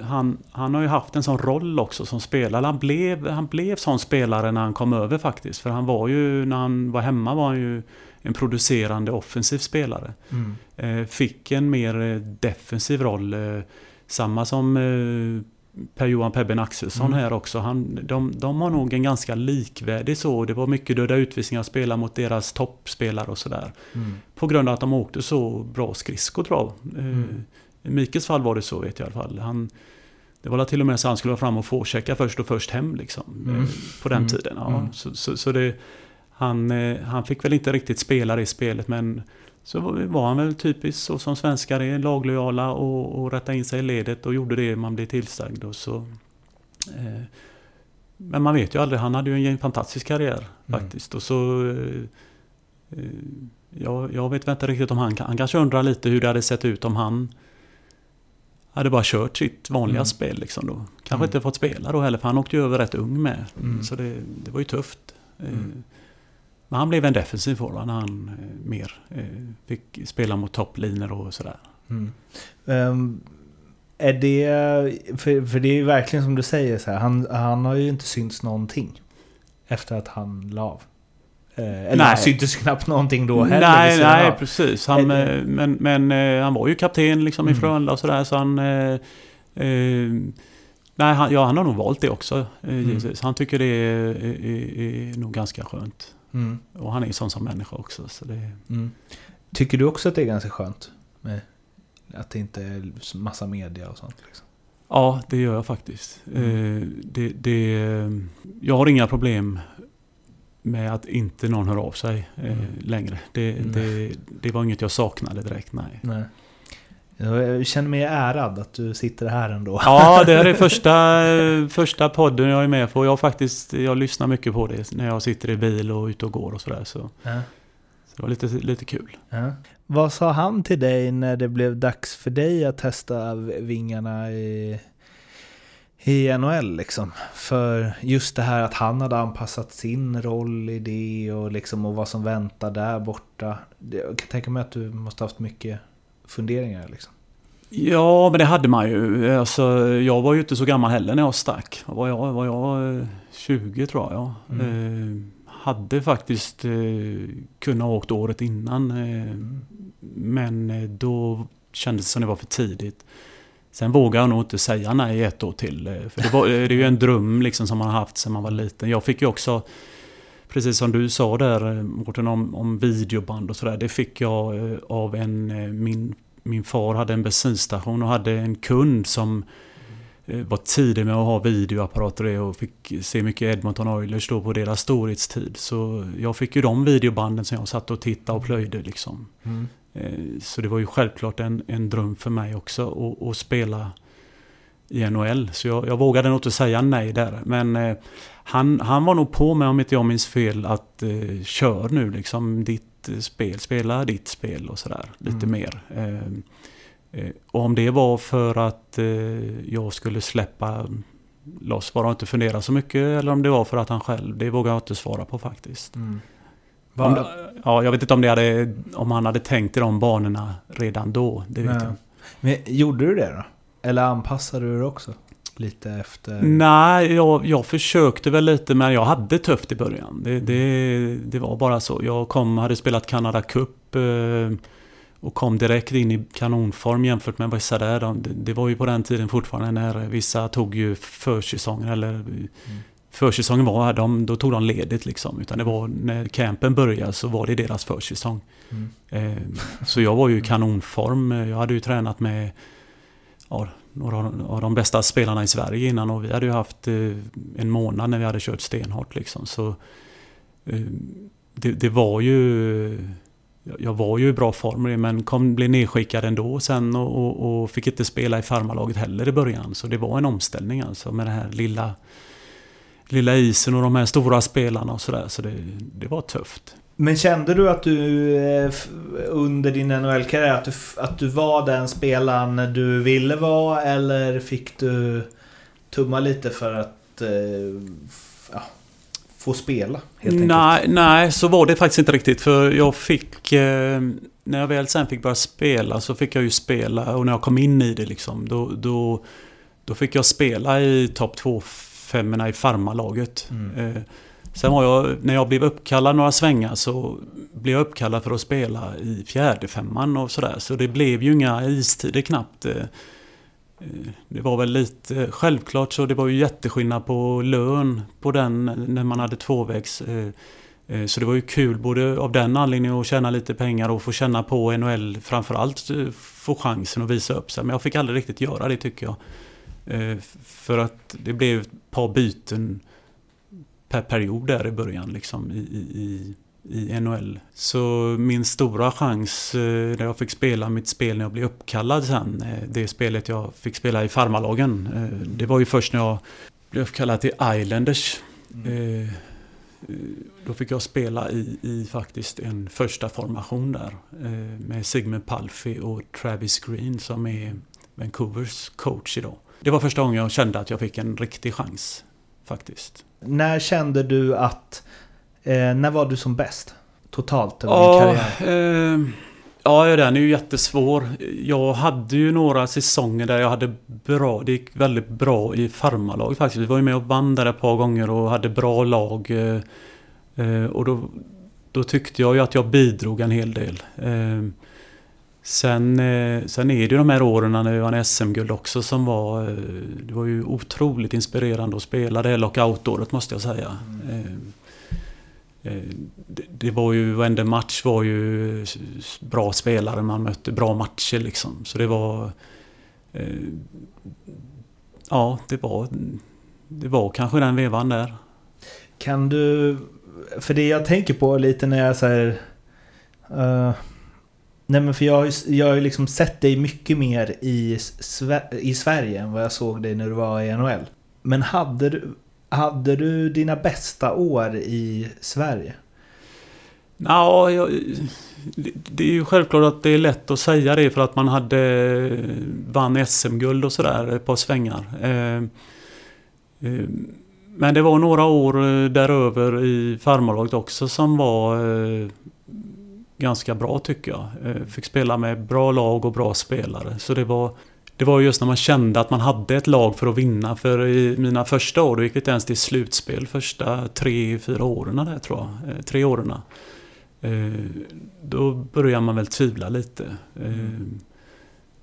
han, han har ju haft en sån roll också som spelare. Han blev, han blev sån spelare när han kom över faktiskt. För han var ju, när han var hemma var han ju en producerande offensiv spelare. Mm. Eh, fick en mer eh, defensiv roll. Eh, samma som eh, Per-Johan Pebben Axelsson Mm. här också. Han, de, de har nog en ganska likvärdig så. Det var mycket döda utvisningar att spela mot deras toppspelare och sådär. Mm. På grund av att de åkte så bra skridskor tror jag. Eh, Mm. I Mikes fall var det så vet jag i alla fall. Han, det var till och med så han skulle vara fram och fourchecka först och först hem liksom. Mm. eh, På den Mm. tiden. Ja. Mm. Så, så, så det, han, eh, han fick väl inte riktigt spela det spelet men så var- han väl typiskt så som svenskar är, laglojala och, och rätta in sig i ledet och gjorde det man blev tillsagd. Och så, eh, men man vet ju aldrig, han hade ju en fantastisk karriär Mm. faktiskt. Och så... Eh, eh, jag, jag vet inte riktigt om han. Han kanske undrar lite hur det hade sett ut om han hade bara kört sitt vanliga Mm. spel liksom då. Kanske Mm. inte fått spela då heller, för han åkte ju över rätt ung med. Mm. Så det, det var ju tufft. Eh, Mm. Men han blev en defensiv forward när han eh, mer eh, fick spela mot topplinjer och sådär. Ehm, är det, för, för det är ju verkligen som du säger så här, han, han har ju inte synts någonting efter att han la av. Eh, eller Nej. han syntes knappt någonting då heller. nej, nej, precis. Han, det- eh, men men eh, han var ju kapten liksom i Mm. Frölunda och sådär. Så han... Eh, eh, nej, han, ja, han har nog valt det också. Eh, Mm. Han tycker det är, är, är, är nog ganska skönt. Mm, Och han är ju sån som människa också. Så det, mm. Tycker du också att det är ganska skönt? Med att det inte är massa media och sånt? Liksom? ja, det gör jag faktiskt. Mm. Eh, det, det, jag har inga problem med att inte någon hör av sig eh, Mm. längre. Det, Mm. det, det var inget jag saknade direkt, nej. Nej. Jag känner mig ärad att du sitter här ändå. Ja, det här är första, första podden jag är med på. Jag faktiskt, jag lyssnar mycket på det när jag sitter i bil och ute och går och sådär. Så, Ja. så det var lite, lite kul. Ja. Vad sa han till dig när det blev dags för dig att testa vingarna i, i NHL liksom? För just det här att han hade anpassat sin roll i det och, liksom, och vad som väntar där borta. Jag kan tänka mig att du måste ha haft mycket funderingar liksom. Ja, men det hade man ju. Alltså, jag var ju inte så gammal heller när jag stack. Var jag, var jag eh, 20 tror jag. Eh, hade faktiskt eh, kunnat ha åkt året innan. Eh, Men eh, då kändes det som det var för tidigt. Sen vågar jag nog inte säga nej ett år till. Eh, för det, var, det är ju en dröm liksom som man har haft sedan man var liten. Jag fick ju också, precis som du sa där eh, Mårten, om, om videoband och sådär. Det fick jag eh, av en, min, min far hade en bensinstation och hade en kund som var tidig med att ha videoapparater och det och fick se mycket Edmonton Oilers då på deras storhetstid. Så jag fick ju de videobanden som jag satt och tittade och plöjde liksom. Mm. Eh, Så det var ju självklart en, en dröm för mig också att, att spela i NHL. Så jag, jag vågade nog inte säga nej där. Men eh, han, han var nog på mig, om inte jag minns fel, att eh, kör nu liksom ditt eh, spel, spela ditt spel och sådär. Lite Mm. mer. Eh, eh, och om det var för att jag skulle släppa loss, bara inte fundera så mycket, eller om det var för att han själv, det vågar jag inte svara på faktiskt. Mm. Om, ja, jag vet inte om, det hade, om han hade tänkt i de banorna redan då. Det vet Nej. jag. Men gjorde du det då? Eller anpassade du det också? Lite efter... Nej, jag, jag försökte väl lite men jag hade tufft i början. Det, det, det var bara så. Jag kom, hade spelat Canada Cup eh, och kom direkt in i kanonform jämfört med vissa där. De, det, var ju på den tiden fortfarande när vissa tog ju försäsongen eller försäsongen var, de, då tog de ledigt liksom. Utan det var när campen började så var det deras försäsong. Mm. Eh, så jag var ju i kanonform. Jag hade ju tränat med ja, några av de bästa spelarna i Sverige innan och vi hade ju haft eh, en månad när vi hade kört stenhårt liksom. Så eh, det, det var ju jag var ju i bra form men kom, blev nedskickad ändå sen och, och, och fick inte spela i farmarlaget heller i början. Så det var en omställning alltså med den här lilla, lilla isen och de här stora spelarna och sådär. Så det, det var tufft. Men kände du att du eh, under din NHL-karriär att du, att du var den spelaren du ville vara eller fick du tumma lite för att eh, ja, få spela? Helt nej, nej, så var det faktiskt inte riktigt. För jag fick... Eh, när jag väl sen fick börja spela så fick jag ju spela och när jag kom in i det liksom då, då, då fick jag spela i topp 2 femmorna i farmarlaget. Mm. Eh, Sen var jag, när jag blev uppkallad några svängar så blev jag uppkallad för att spela i fjärde femman och sådär. Så det blev ju inga istider knappt. Eh, eh, det var väl lite självklart så det var ju jätteskillnad på lön på den när man hade tvåvägs. Så det var ju kul både av den anledningen att tjäna lite pengar och få känna på NHL framförallt få chansen att visa upp sig. Men jag fick aldrig riktigt göra det tycker jag. För att det blev ett par byten per period där i början liksom i, i, i NHL. Så min stora chans eh, när jag fick spela mitt spel när jag blev uppkallad sen, eh, det spelet jag fick spela i farmarlagen, eh, det var ju först när jag blev uppkallad till Islanders. Mm. Då fick jag spela i, i faktiskt en första formation där med Sigmund Palfi och Travis Green som är Vancouvers coach idag. Det var första gången jag kände att jag fick en riktig chans faktiskt. När kände du att... Eh, när var du som bäst? Totalt över ja, din karriär? Eh, ja, den är ju jättesvår. Jag hade ju några säsonger där jag hade bra... Det gick väldigt bra i farmarlag faktiskt. Vi var ju med och vann där ett par gånger och hade bra lag. Eh, eh och då, då tyckte jag ju att jag bidrog en hel del. Eh, Sen, eh, sen är det ju de här åren när vi vann SM-guld också som var... Eh, det var ju otroligt inspirerande att spela det lockout-året måste jag säga. Mm. Det var ju, varenda match var ju bra spelare, man mötte bra matcher liksom. Så det var... Ja, det var... Det var kanske den vevan där. Kan du... För det jag tänker på lite när jag säger... Uh Nej men för jag, har ju, jag har ju liksom sett dig mycket mer i, i Sverige än vad jag såg dig när du var i NHL. Men hade du, hade du dina bästa år i Sverige? Ja, jag, det är ju självklart att det är lätt att säga det för att man hade vann SM-guld och sådär ett par svängar. Ehm, ehm, men det var några år eh, däröver i farmarlaget också som var eh, ganska bra tycker jag. Eh, fick spela med bra lag och bra spelare. Så det var, det var just när man kände att man hade ett lag för att vinna. För i mina första år, då gick vi inte ens till slutspel första tre, fyra åren där tror jag. Eh, tre åren. Eh, då börjar man väl tvivla lite. Mm.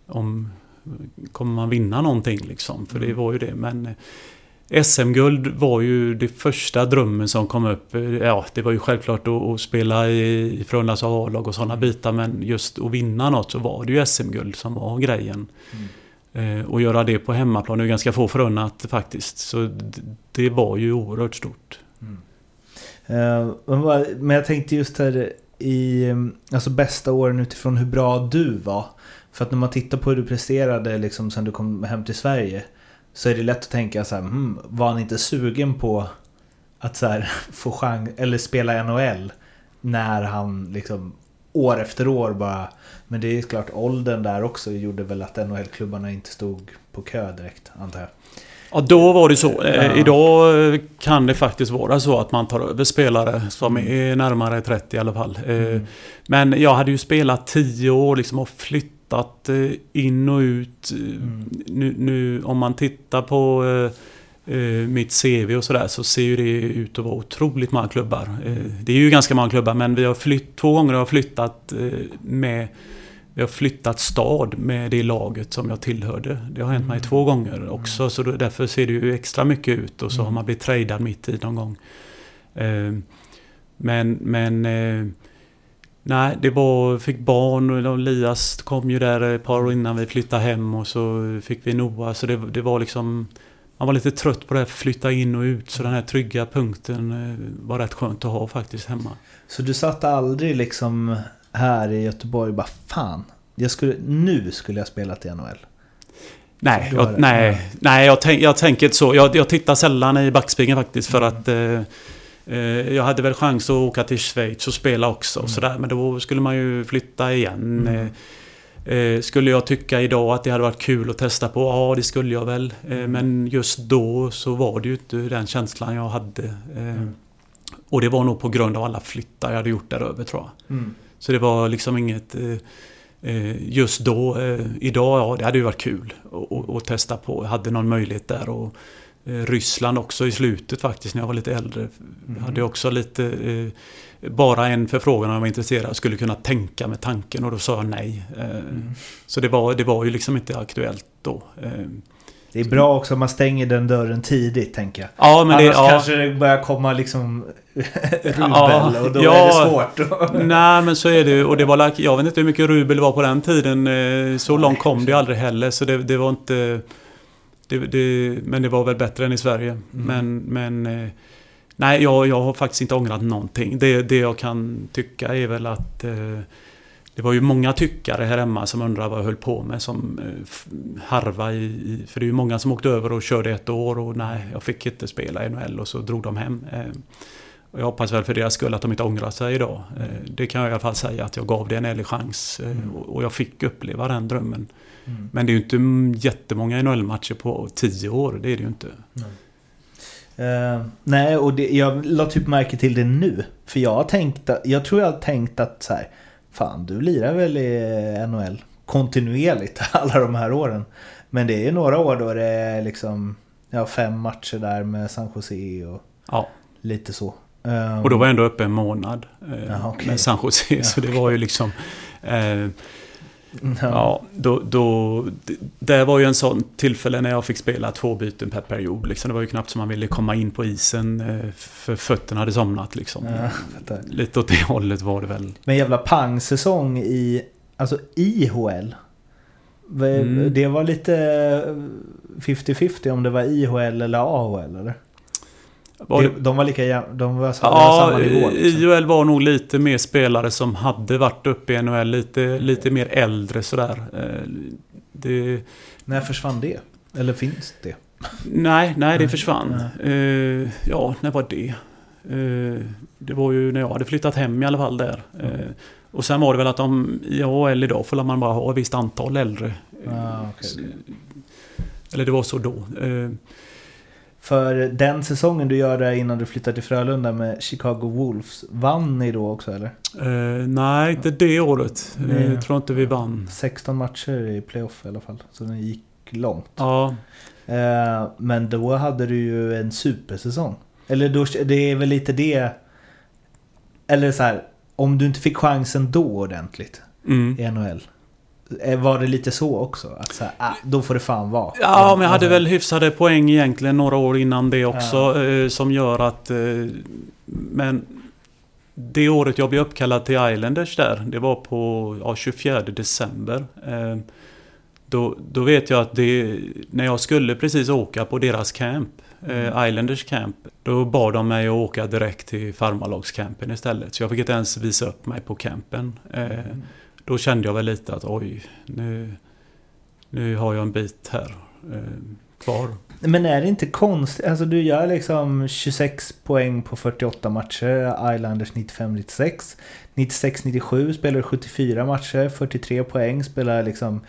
Om kommer man vinna någonting liksom? För det mm. var ju det. Men SM-guld var ju det första drömmen som kom upp. Ja, det var ju självklart att, att spela i Frölundas A-lag och sådana bitar. Men just att vinna något så var det ju SM-guld som var grejen. Mm. Eh, och göra det på hemmaplan är ganska få förunnat faktiskt. Så det var ju oerhört stort. Mm. Uh, men jag tänkte just här i alltså bästa åren utifrån hur bra du var. För att när man tittar på hur du presterade liksom sen du kom hem till Sverige så är det lätt att tänka så här, hmm, var han inte sugen på att så här, få chans eller spela NHL när han liksom år efter år bara men det är klart åldern där också gjorde väl att NHL-klubbarna inte stod på kö direkt antar jag. Ja, då var det så. Eh, ja. Idag kan det faktiskt vara så att man tar över spelare som mm. är närmare 30 i alla fall. Eh, mm. Men jag hade ju spelat 10 år liksom och flyttat flyttat eh, in och ut. Mm. Nu, nu, om man tittar på eh mitt CV och sådär så ser ju det ut att vara otroligt många klubbar. Eh, det är ju ganska många klubbar men vi har flytt, två gånger har jag flyttat med vi har flyttat stad med det laget som jag tillhörde. Det har hänt mig två gånger också så då, därför ser det ju extra mycket ut och så har man blivit tradad mitt i någon gång. Men, men Nej, det var, fick barn och Elias kom ju där ett par år innan vi flyttade hem och så fick vi Noah. Så det, det var liksom... Man var lite trött på det här flytta in och ut så den här trygga punkten eh, var rätt skönt att ha faktiskt hemma. Så du satt aldrig liksom här i Göteborg och bara fan, jag skulle, nu skulle jag spela till NHL? Nej, jag, nej, nej jag, tänk, jag tänker inte så. Jag, jag tittar sällan i backspegeln faktiskt för att eh, eh, jag hade väl chans att åka till Schweiz och spela också. Och sådär, men då skulle man ju flytta igen. Eh, Eh, skulle jag tycka idag att det hade varit kul att testa på? Ja, det skulle jag väl. Eh, men just då så var det ju inte den känslan jag hade. Eh, Och det var nog på grund av alla flyttar jag hade gjort där över tror jag. Så det var liksom inget... eh, eh, Just då, eh, idag, ja det hade ju varit kul att- testa på. Jag hade någon möjlighet där och eh, Ryssland också i slutet faktiskt när jag var lite äldre. Hade jag också lite... eh, Bara en förfrågan om jag var intresserad skulle kunna tänka med tanken och då sa jag nej. Eh, Så det var, det var ju liksom inte aktuellt då. Eh, Det är bra också om man stänger den dörren tidigt tänker jag. Ja men det... Annars Ja, kanske det börjar komma liksom rubel Ja, och då ja. är det svårt. Nej men så är det. Och det var Jag vet inte hur mycket rubel det var på den tiden. eh, Så långt kom det aldrig heller. Så det, det var inte... Det, det, men det var väl bättre än i Sverige. Men... men eh, nej, jag, jag har faktiskt inte ångrat någonting. Det, det jag kan tycka är väl att... eh, Det var ju många tyckare här hemma som undrar vad jag höll på med som eh, harva i, i... För det är ju många som åkte över och körde ett år och nej, jag fick inte spela i NHL och så drog de hem. Eh, och jag hoppas väl för deras skull att de inte ångrar sig idag. Eh, Det kan jag i alla fall säga att jag gav det en ärlig chans. eh, och- Och jag fick uppleva den drömmen. Men det är ju inte mm, jättemånga NHL-matcher på tio år. Det är det ju inte. Eh, nej, och det, jag la typ märke till det nu. För jag har tänkt, jag tror jag har tänkt att så här, fan du lirar väl i NHL kontinuerligt alla de här åren. Men det är ju några år då det är liksom, ja fem matcher där med San Jose och Ja. lite så. Eh, Och då var jag ändå uppe en månad eh, Jaha, okej. med San Jose. Så det var ju liksom... Eh, ja, då, då, det var ju en sån tillfälle när jag fick spela två byten per period. Liksom. Det var ju knappt som man ville komma in på isen eh, för fötterna hade somnat. Liksom. Ja. Lite åt det hållet var det väl. Men jävla pangsäsong i, alltså IHL. Mm. Det var lite 50-50 om det var IHL eller AHL eller? Var de, det, de var lika de var, sa- det var Ja, samma nivå liksom. IHL var nog lite mer spelare som hade varit uppe i NHL. Lite, lite mer äldre sådär. Eh, Det, När försvann det? Eller finns det? nej, nej, det försvann. Eh, Ja, när var det? Eh, Det var ju när jag hade flyttat hem i alla fall där. Eh, Och sen var det väl att de, i AHL idag får man bara ha ett visst antal äldre. Ah, okej. Eller det var så då. Eh, För den säsongen du gör där innan du flyttade till Frölunda med Chicago Wolves, vann ni då också eller? eh, Nej, inte det året. Eh, Nej. Jag tror inte vi vann. 16 matcher i playoff i alla fall, så den gick långt. Ja, Eh, Men då hade du ju en supersäsong. Eller då, det är väl lite det... Eller så här, om du inte fick chansen då ordentligt mm. i NHL. Eh, Var det lite så också? Att så här, ah, då får det fan vara. Ja, men jag hade väl hyfsade poäng egentligen några år innan det också. Eh, som gör att... Eh, men det året jag blev uppkallad till Islanders där, det var på ja, 24 december. Då, då vet jag att det, när jag skulle precis åka på deras camp, eh, Islanders camp, då bad de mig att åka direkt till farmarlagscampen istället. Så jag fick inte ens visa upp mig på campen. Eh, då kände jag väl lite att oj, nu, nu har jag en bit här eh, kvar. Men är det inte konstigt? Alltså du gör liksom 26 poäng på 48 matcher. Islanders 95-96. 96-97 spelar du 74 matcher. 43 poäng. Spelar liksom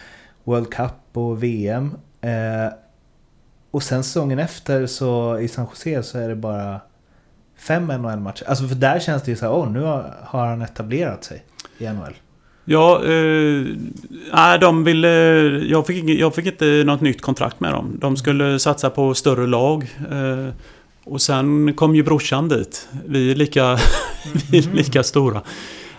World Cup och VM. Eh, och sen säsongen efter så i San Jose så är det bara fem NHL-matcher. Alltså för där känns det ju så här, åh nu har, har han etablerat sig i NHL. Ja, eh, nej, de ville... Jag fick, jag fick inte något nytt kontrakt med dem. De skulle satsa på större lag. Eh, och sen kom ju brorsan dit. Vi är lika, vi är lika stora.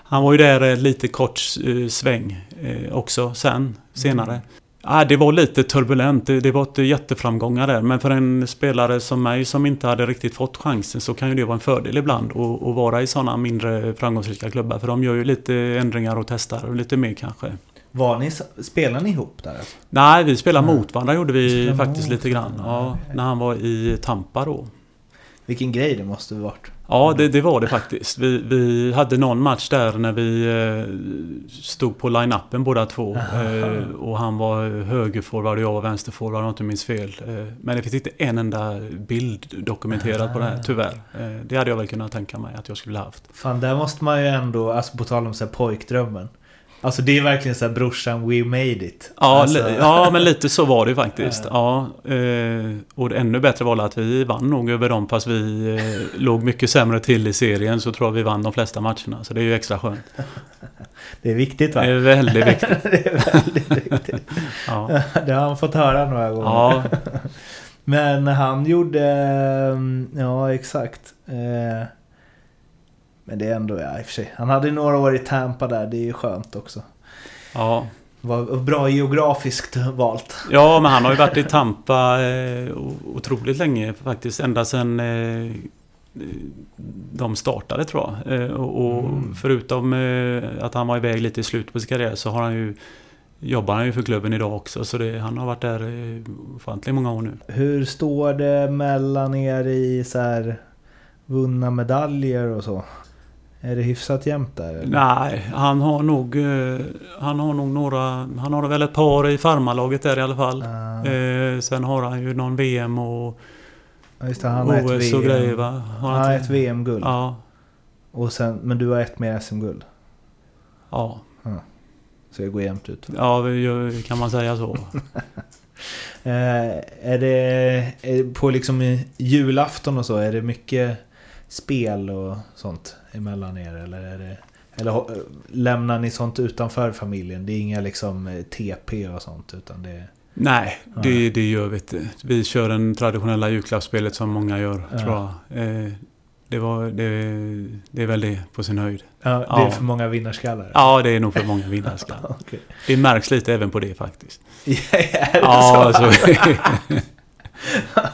Han var ju där lite kort eh, sväng eh, också sen, senare. Ja, det var lite turbulent, det, det var inte jätteframgångar där. Men för en spelare som mig som inte hade riktigt fått chansen så kan ju det vara en fördel ibland att, vara i sådana mindre framgångsrika klubbar. För de gör ju lite ändringar och testar och lite mer kanske. Var ni, spelar ni ihop där? Nej, vi spelade Nej. mot varandra gjorde vi Spelade faktiskt lite grann. Ja, när han var i Tampa då. Vilken grej det måste varit. Ja, det, det var det faktiskt. Vi, vi hade någon match där när vi eh, stod på line-upen båda två. Eh, och han var högerforward och jag var vänsterforward om jag inte minns fel. Eh, men det finns inte en enda bild dokumenterad på det här, tyvärr. Det hade jag väl kunnat tänka mig att jag skulle ha haft. Fan, där måste man ju ändå, alltså på tal om så här pojkdrömmen. Alltså det är verkligen så här brorsan, we made it. Ja, alltså, ja, men lite så var det faktiskt. Ja, eh, och det ännu bättre var att vi vann nog över dem fast vi eh, låg mycket sämre till i serien så tror jag vi vann de flesta matcherna. Så det är ju extra skönt. Det är viktigt va? Det är väldigt viktigt. det är väldigt viktigt. Ja. Det har han fått höra några gånger. Ja, Men han gjorde... mm, Ja, exakt. Men det är ändå, ja i och för sig. Han hade några år i Tampa där, det är ju skönt också. ja. Var bra geografiskt valt. ja, men han har ju varit i Tampa eh, otroligt länge faktiskt. Ända sedan eh, de startade tror jag. Eh, och, och Mm. förutom eh, att han var iväg lite i slutet på sin karriär så har han ju Jobbar han ju för klubben idag också så det, han har varit där eh, ofantligt många år nu. Hur står det mellan er i så här vunna medaljer och så? Är det hyfsat jämnt där? eller? Nej, han har nog eh, Han har nog några Han har väl ett par i farmarlaget där i alla fall. Eh, sen har han ju någon VM och just det, han har ett OS och VM. grejer va? Har Han har ett VM-guld. Ja, Och sen, men du har ett mer SM-guld. ja, Så det går jämnt ut. ja kan man säga så. Eh, är det är, på liksom julafton och så, är det mycket spel och sånt emellan er? Eller, är det, eller lämnar ni sånt utanför familjen? Det är inga liksom eh, TP och sånt utan det. Nej, Nej. det, det gör vi inte. Vi kör den traditionella julklappsspelet som många gör, Ja. tror jag. Eh, det, var, det, det är väl det på sin höjd. Ja, det är Ja. för många vinnarskallar. Ja, det är nog för många vinnarskallar. Okej. Det märks lite även på det faktiskt. är det Ja, så? så,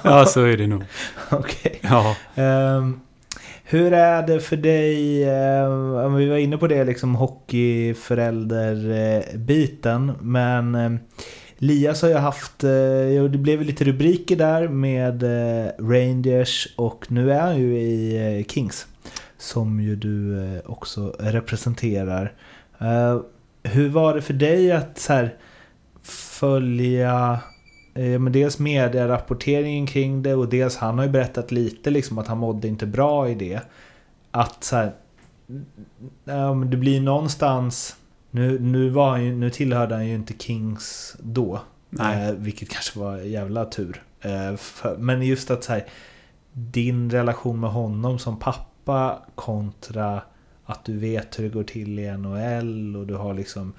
ja, så är det nog. Okej. Ja. Ehm, hur är det för dig, eh, vi var inne på det liksom hockeyförälder-biten, men eh, Lias har ju haft, eh, det blev lite rubriker där med eh, Rangers och nu är han ju i Kings. Som ju du också representerar. Hur var det för dig att så här, följa men dels medierapporteringen kring det och dels han har ju berättat lite liksom att han mådde inte bra i det. Att så här, det blir någonstans nu, nu, var han ju, nu tillhörde han ju inte Kings då. Nej. Eh, vilket kanske var jävla tur. Eh, men just att så här, din relation med honom som pappa kontra att du vet hur det går till i NHL och du har liksom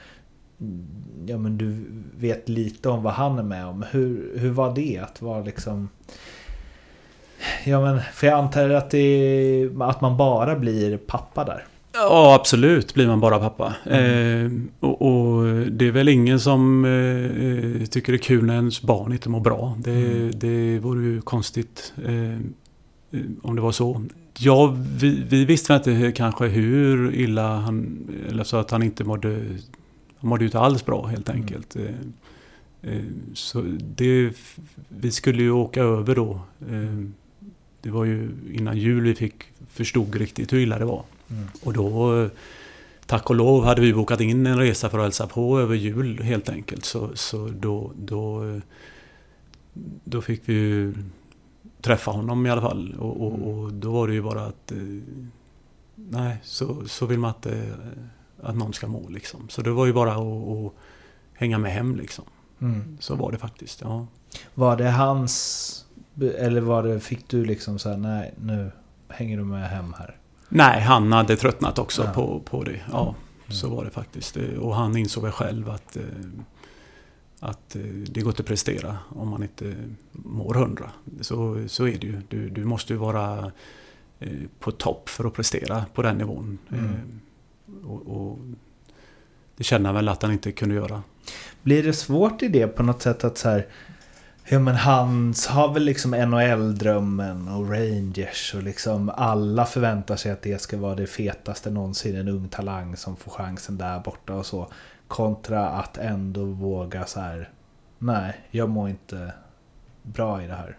Ja men du vet lite om vad han är med om. Hur, hur var det att vara liksom Ja men för jag antar att, det, att man bara blir pappa där. Ja, absolut blir man bara pappa. Eh, och, och det är väl ingen som eh, tycker det är kul när ens barn inte mår bra. Det, Mm. det vore ju konstigt eh, eh, om det var så. Ja, vi, vi visste inte kanske hur illa han... Eller så att han inte mådde... Han mådde ju inte alls bra helt Mm. enkelt. Eh, så det... Vi skulle ju åka över då. Eh, det var ju innan jul vi fick förstod riktigt hur illa det var. Mm. Och då, tack och lov, hade vi bokat in en resa för att hälsa på över jul helt enkelt. Så, så då, då, då fick vi ju träffa honom i alla fall. Och, och, och då var det ju bara att nej, så, så vill man inte att någon ska må liksom. Så det var ju bara att, att hänga med hem liksom. Mm. Så var det faktiskt. Ja. Var det hans... Eller var det, fick du liksom så här, nej nu hänger du med hem här? Nej, han hade tröttnat också Ja. på, på det. Ja, så var det faktiskt. Och han insåg väl själv att, eh, att eh, det går inte att prestera om man inte mår hundra. Så, så är det ju. Du, du måste ju vara eh, på topp för att prestera på den nivån. Mm. Och, och det känner han väl att han inte kunde göra. Blir det svårt i det på något sätt att så här... Ja men han har väl liksom NHL-drömmen och Rangers och liksom alla förväntar sig att det ska vara det fetaste någonsin. En ung talang som får chansen där borta och så. Kontra att ändå våga så här. Nej, jag mår inte bra i det här.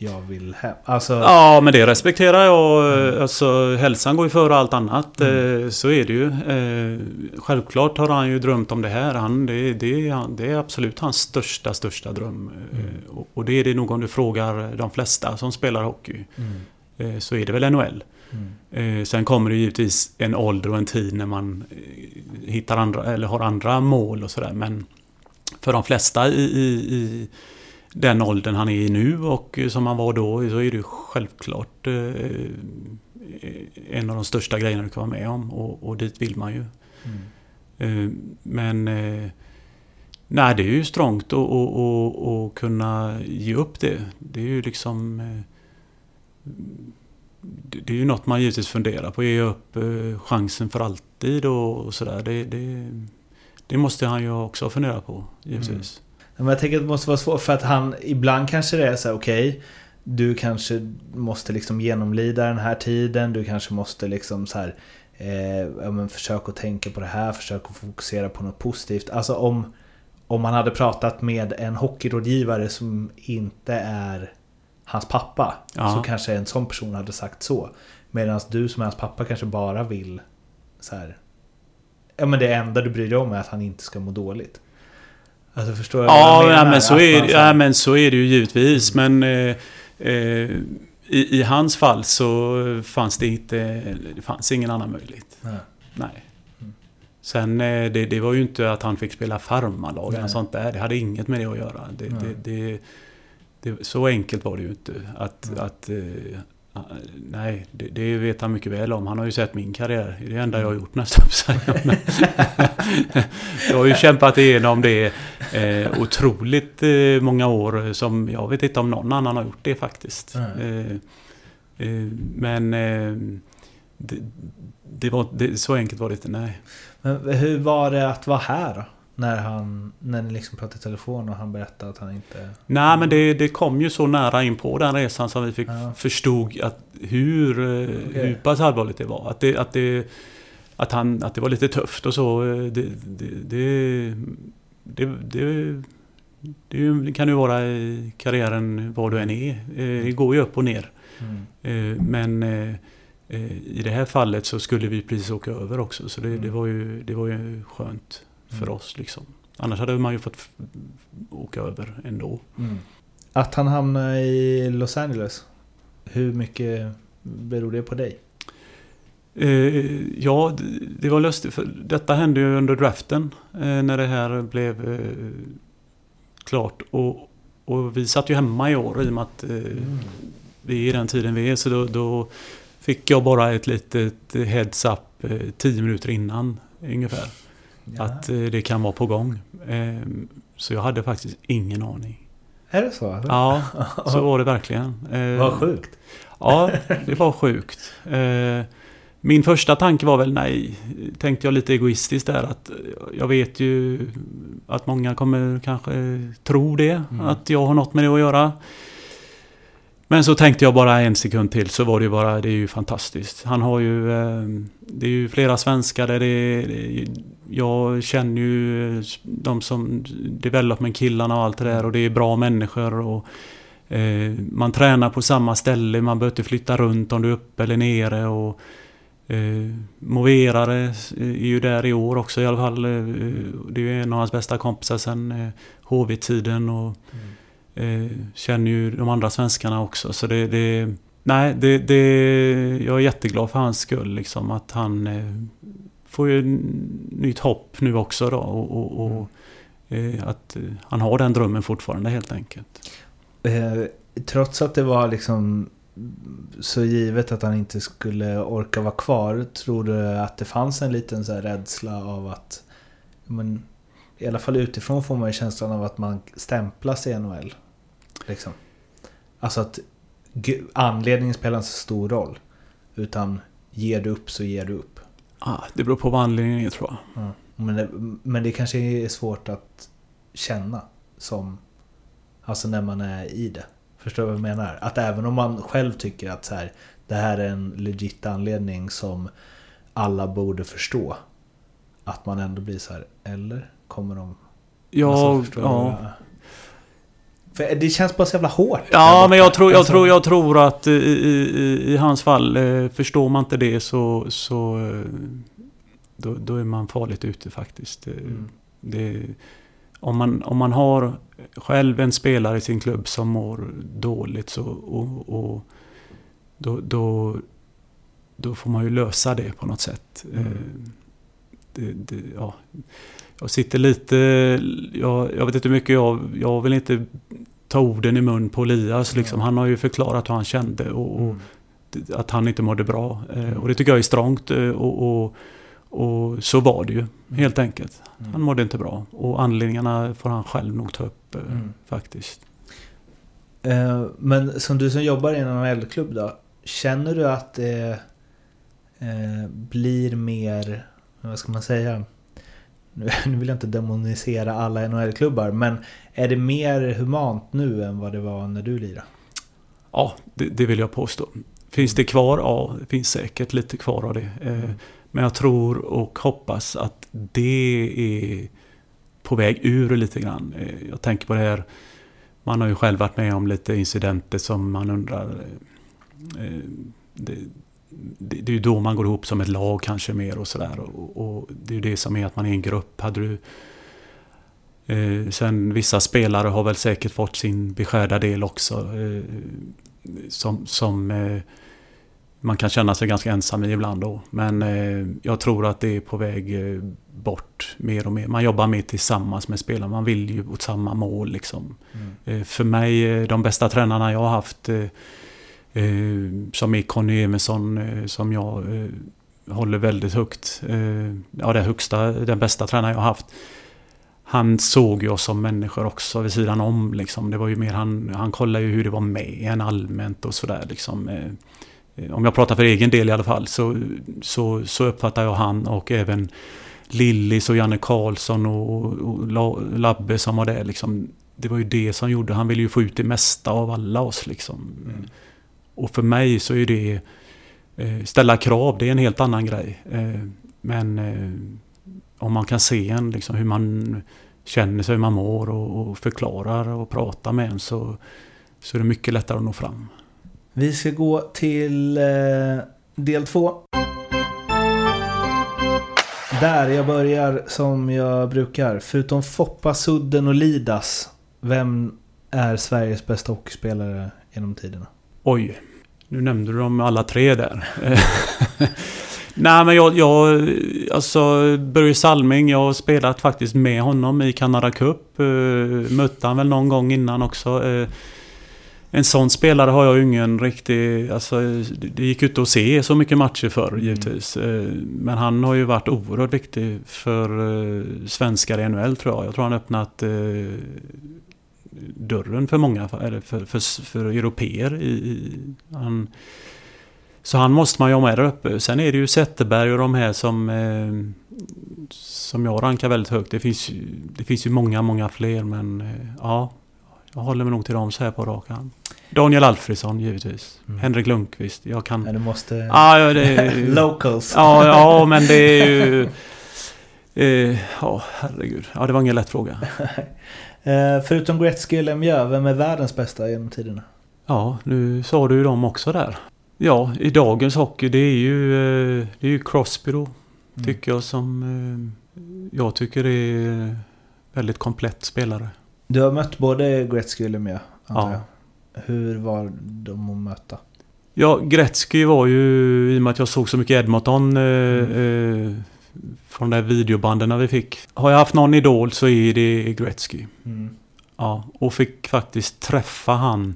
Jag vill hem. Alltså, Ja, men det respekterar jag. Alltså, hälsan går ju före allt annat. Eh, Så är det ju. Eh, Självklart har han ju drömt om det här. Han, det, det, är- det är absolut hans största, största dröm. Eh, och- Och det är det nog om du frågar de flesta som spelar hockey. Mm. Så är det väl NHL. Mm. Sen kommer det givetvis en ålder och en tid när man hittar andra, eller har andra mål och sådär. Men för de flesta i, i, i den åldern han är i nu och som han var då så är det självklart eh, en av de största grejerna du kan vara med om och, och dit vill man ju. Mm. Eh, Men eh, Nej, det är ju strångt att och, och, och kunna ge upp det. Det är ju liksom eh, det är ju något man givetvis funderar på. Ge upp eh, chansen för alltid och, och sådär. Det, det, det måste han ju också fundera på givetvis. Men jag tänker att det måste vara svårt för att han ibland kanske det är så här okej Du kanske måste liksom genomlida den här tiden Du kanske måste liksom så här eh, ja, men Försök att tänka på det här Försök att fokusera på något positivt. Alltså om Om man hade pratat med en hockeyrådgivare som inte är Hans pappa Ja. Så kanske en sån person hade sagt så. Medan du som är hans pappa kanske bara vill så här Ja men det enda du bryr dig om är att han inte ska må dåligt Alltså förstår jag vad Ja, jag ja, menar? men så är, man så här- ja, men så är det ju givetvis. Men eh, eh, i, i hans fall så fanns det inte... Det fanns ingen annan möjlighet. Nej. Nej. Sen eh, det, det var ju inte att han fick spela farmarlag eller sånt där. Det hade inget med det att göra. Det, det, så enkelt var det ju inte. Att, att, eh, nej, det, det vet han mycket väl om. Han har ju sett min karriär. Det är det enda jag har gjort nästan. jag har ju kämpat igenom det eh, otroligt eh, många år som jag vet inte om någon annan har gjort det faktiskt. Nej. Eh, men eh, det, det var, så enkelt var det inte, nej. Men hur var det att vara här då? När, han, när ni liksom pratade i telefon och han berättade att han inte... Nej men det, det kom ju så nära in på den resan som vi fick Ja. förstod att hur, eh, Okej. hur pass allvarligt det var. Att det, att, det, att, han, att det var lite tufft och så. eh, Det, det, det, det, det, kan ju vara i karriären var du än är. Eh, Det går ju upp och ner. Mm. Eh, Men eh, eh, i det här fallet så skulle vi precis åka över också. Så det, det, var, ju, det var ju skönt för Mm. oss liksom. Annars hade man ju fått åka över ändå. Mm. Att han hamnade i Los Angeles. Hur mycket beror det på dig? Eh, ja, det var lustigt. För detta hände ju under draften. Eh, när det här blev eh, klart. Och, och vi satt ju hemma i år i och med att eh, vi är i den tiden vi är. Så då, då fick jag bara ett litet heads up tio minuter innan ungefär. Ja. Att eh, det kan vara på gång. Eh, så jag hade faktiskt ingen aning. Är det så? Ja, så var det verkligen. Eh, Vad sjukt. Ja, det var sjukt. Eh, Min första tanke var väl nej, tänkte jag lite egoistiskt där att jag vet ju att många kommer kanske tro det, att jag har något med det att göra. Men så tänkte jag bara en sekund till så var det ju bara, det är ju fantastiskt. Han har ju, eh, det är ju flera svenskar där det, är... jag känner ju de som development-killarna och allt det där och det är bra människor och eh, man tränar på samma ställe, man behöver inte flytta runt om du är uppe eller nere. Och, eh, Moverare är ju där i år också i alla fall. Det är ju en av hans bästa kompisar sen HV-tiden. Och, mm eh, känner ju de andra svenskarna också. Så det, det, nej, det, det, jag är jätteglad för hans skull. Liksom, att han eh, får ju nytt hopp nu också. Då, och, och, och eh, att eh, han har den drömmen fortfarande helt enkelt. Eh, trots att det var liksom så givet att han inte skulle orka vara kvar. Tror du att det fanns en liten så rädsla av att... Men, I alla fall utifrån får man ju känslan av att man stämplas i NHL. Liksom. Alltså att anledningen spelar inte så stor roll. Utan ger du upp så ger du upp. Ah, det beror på vad anledningen är tror jag. Ja. Men, det, men det kanske är svårt att känna som... Alltså när man är i det. Förstår du vad jag menar? Att även om man själv tycker att så här, det här är en legit anledning som alla borde förstå. Att man ändå blir så här, eller kommer de... Ja, Alltså, ja. För det känns bara så jävla hårt. Ja, men jag tror, jag Alltså- tror, jag tror att i, i, i- hans fall, eh, förstår man inte det så, så eh, då, då är man farligt ute faktiskt. Eh, Mm. Det, om, man, om man har själv en spelare i sin klubb som mår dåligt så, och, och då, då, då får man ju lösa det på något sätt. Mm. Det, det, ja. Jag sitter lite, jag, jag vet inte hur mycket jag, jag vill inte ta orden i mun på Elias. Liksom. Han har ju förklarat hur han kände och, och Mm. att han inte mådde bra. Eh, Och det tycker jag är strångt eh, och, och, och så var det ju helt enkelt. Mm. Han mådde inte bra och anledningarna får han själv nog ta upp eh, Mm. faktiskt. Eh, Men som du som jobbar i en NHL-klubb då. Känner du att det eh, blir mer, vad ska man säga? Nu vill jag inte demonisera alla NHL-klubbar men är det mer humant nu än vad det var när du lirade? Ja, det, det vill jag påstå. Finns det kvar? Ja, det finns säkert lite kvar av det. Eh, Men jag tror och hoppas att det är på väg ur lite grann. Eh, Jag tänker på det här. Man har ju själv varit med om lite incidenter som man undrar. eh, Det, det, det är ju då man går ihop som ett lag kanske mer och sådär. Och, och det är ju det som är att man är en grupp. Hade du Eh, sen vissa spelare har väl säkert fått sin beskärda del också. Eh, som som eh, man kan känna sig ganska ensam i ibland då. Men eh, jag tror att det är på väg eh, bort mer och mer. Man jobbar mer tillsammans med spelarna. Man vill ju åt samma mål liksom. Eh, för mig, de bästa tränarna jag har haft Eh, som är Conny Emilsson eh, som jag eh, håller väldigt högt. Ja, det högsta, den bästa tränaren jag har haft han såg ju oss som människor också vid sidan om. Liksom. Det var ju mer, han, han kollade ju hur det var med en allmänt och sådär. Liksom. Om jag pratar för egen del i alla fall så, så, så uppfattar jag han och även Lillis och Janne Karlsson och, och Labbe som var där. Liksom. Det var ju det som gjorde, han ville ju få ut det mesta av alla oss. Liksom. Mm. Och för mig så är det eh, ställa krav, det är en helt annan grej. Eh, men eh, om man kan se en, liksom, hur man känner sig, hur man mår och, och förklarar och pratar med en så, så är det mycket lättare att nå fram. Vi ska gå till eh, del två. Där jag börjar som jag brukar. Förutom Foppa, Sudden och Lidas. Vem är Sveriges bästa hockeyspelare genom tiderna? Oj, nu nämnde du dem alla tre där. Nej men jag, jag alltså Börje Salming, jag har spelat faktiskt med honom i Canada Cup. Uh, mötte han väl någon gång innan också. Eh, en sån spelare har jag ju ingen riktig... Alltså, det gick ut att se så mycket matcher förr givetvis. Eh, Men han har ju varit oerhört viktig för eh, svenskar i NHL tror jag. Jag tror han öppnat eh, dörren för många, eller för, för, för europeer. I, i, han, så han måste man ju ha med där uppe. Sen är det ju Zetterberg och de här som, eh, som jag rankar väldigt högt. Det finns, det finns ju många, många fler men eh, ja, jag håller mig nog till dem så här på rak arm. Daniel Alfredsson givetvis. Mm. Henrik Lundqvist. Jag kan... Nej, du måste... Ja, ja, det är ju... Locals. Ja, ja, men det är ju... eh, Ja, herregud. Ja, det var ingen lätt fråga. Eh, förutom Gretzky och Lemieux, vem är världens bästa genom tiderna? Ja, nu sa du ju dem också där. Ja, i dagens hockey det är ju, eh, det är ju Crosby då. Mm. Tycker jag som... eh, Jag tycker det är väldigt komplett spelare. Du har mött både Gretzky och Lemieux, antar Ja. jag. Hur var de att möta? Ja, Gretzky var ju, i och med att jag såg så mycket Edmonton eh, eh, från de här videobanden vi fick. Har jag haft någon idol så är det Gretzky. Mm. Ja, och fick faktiskt träffa han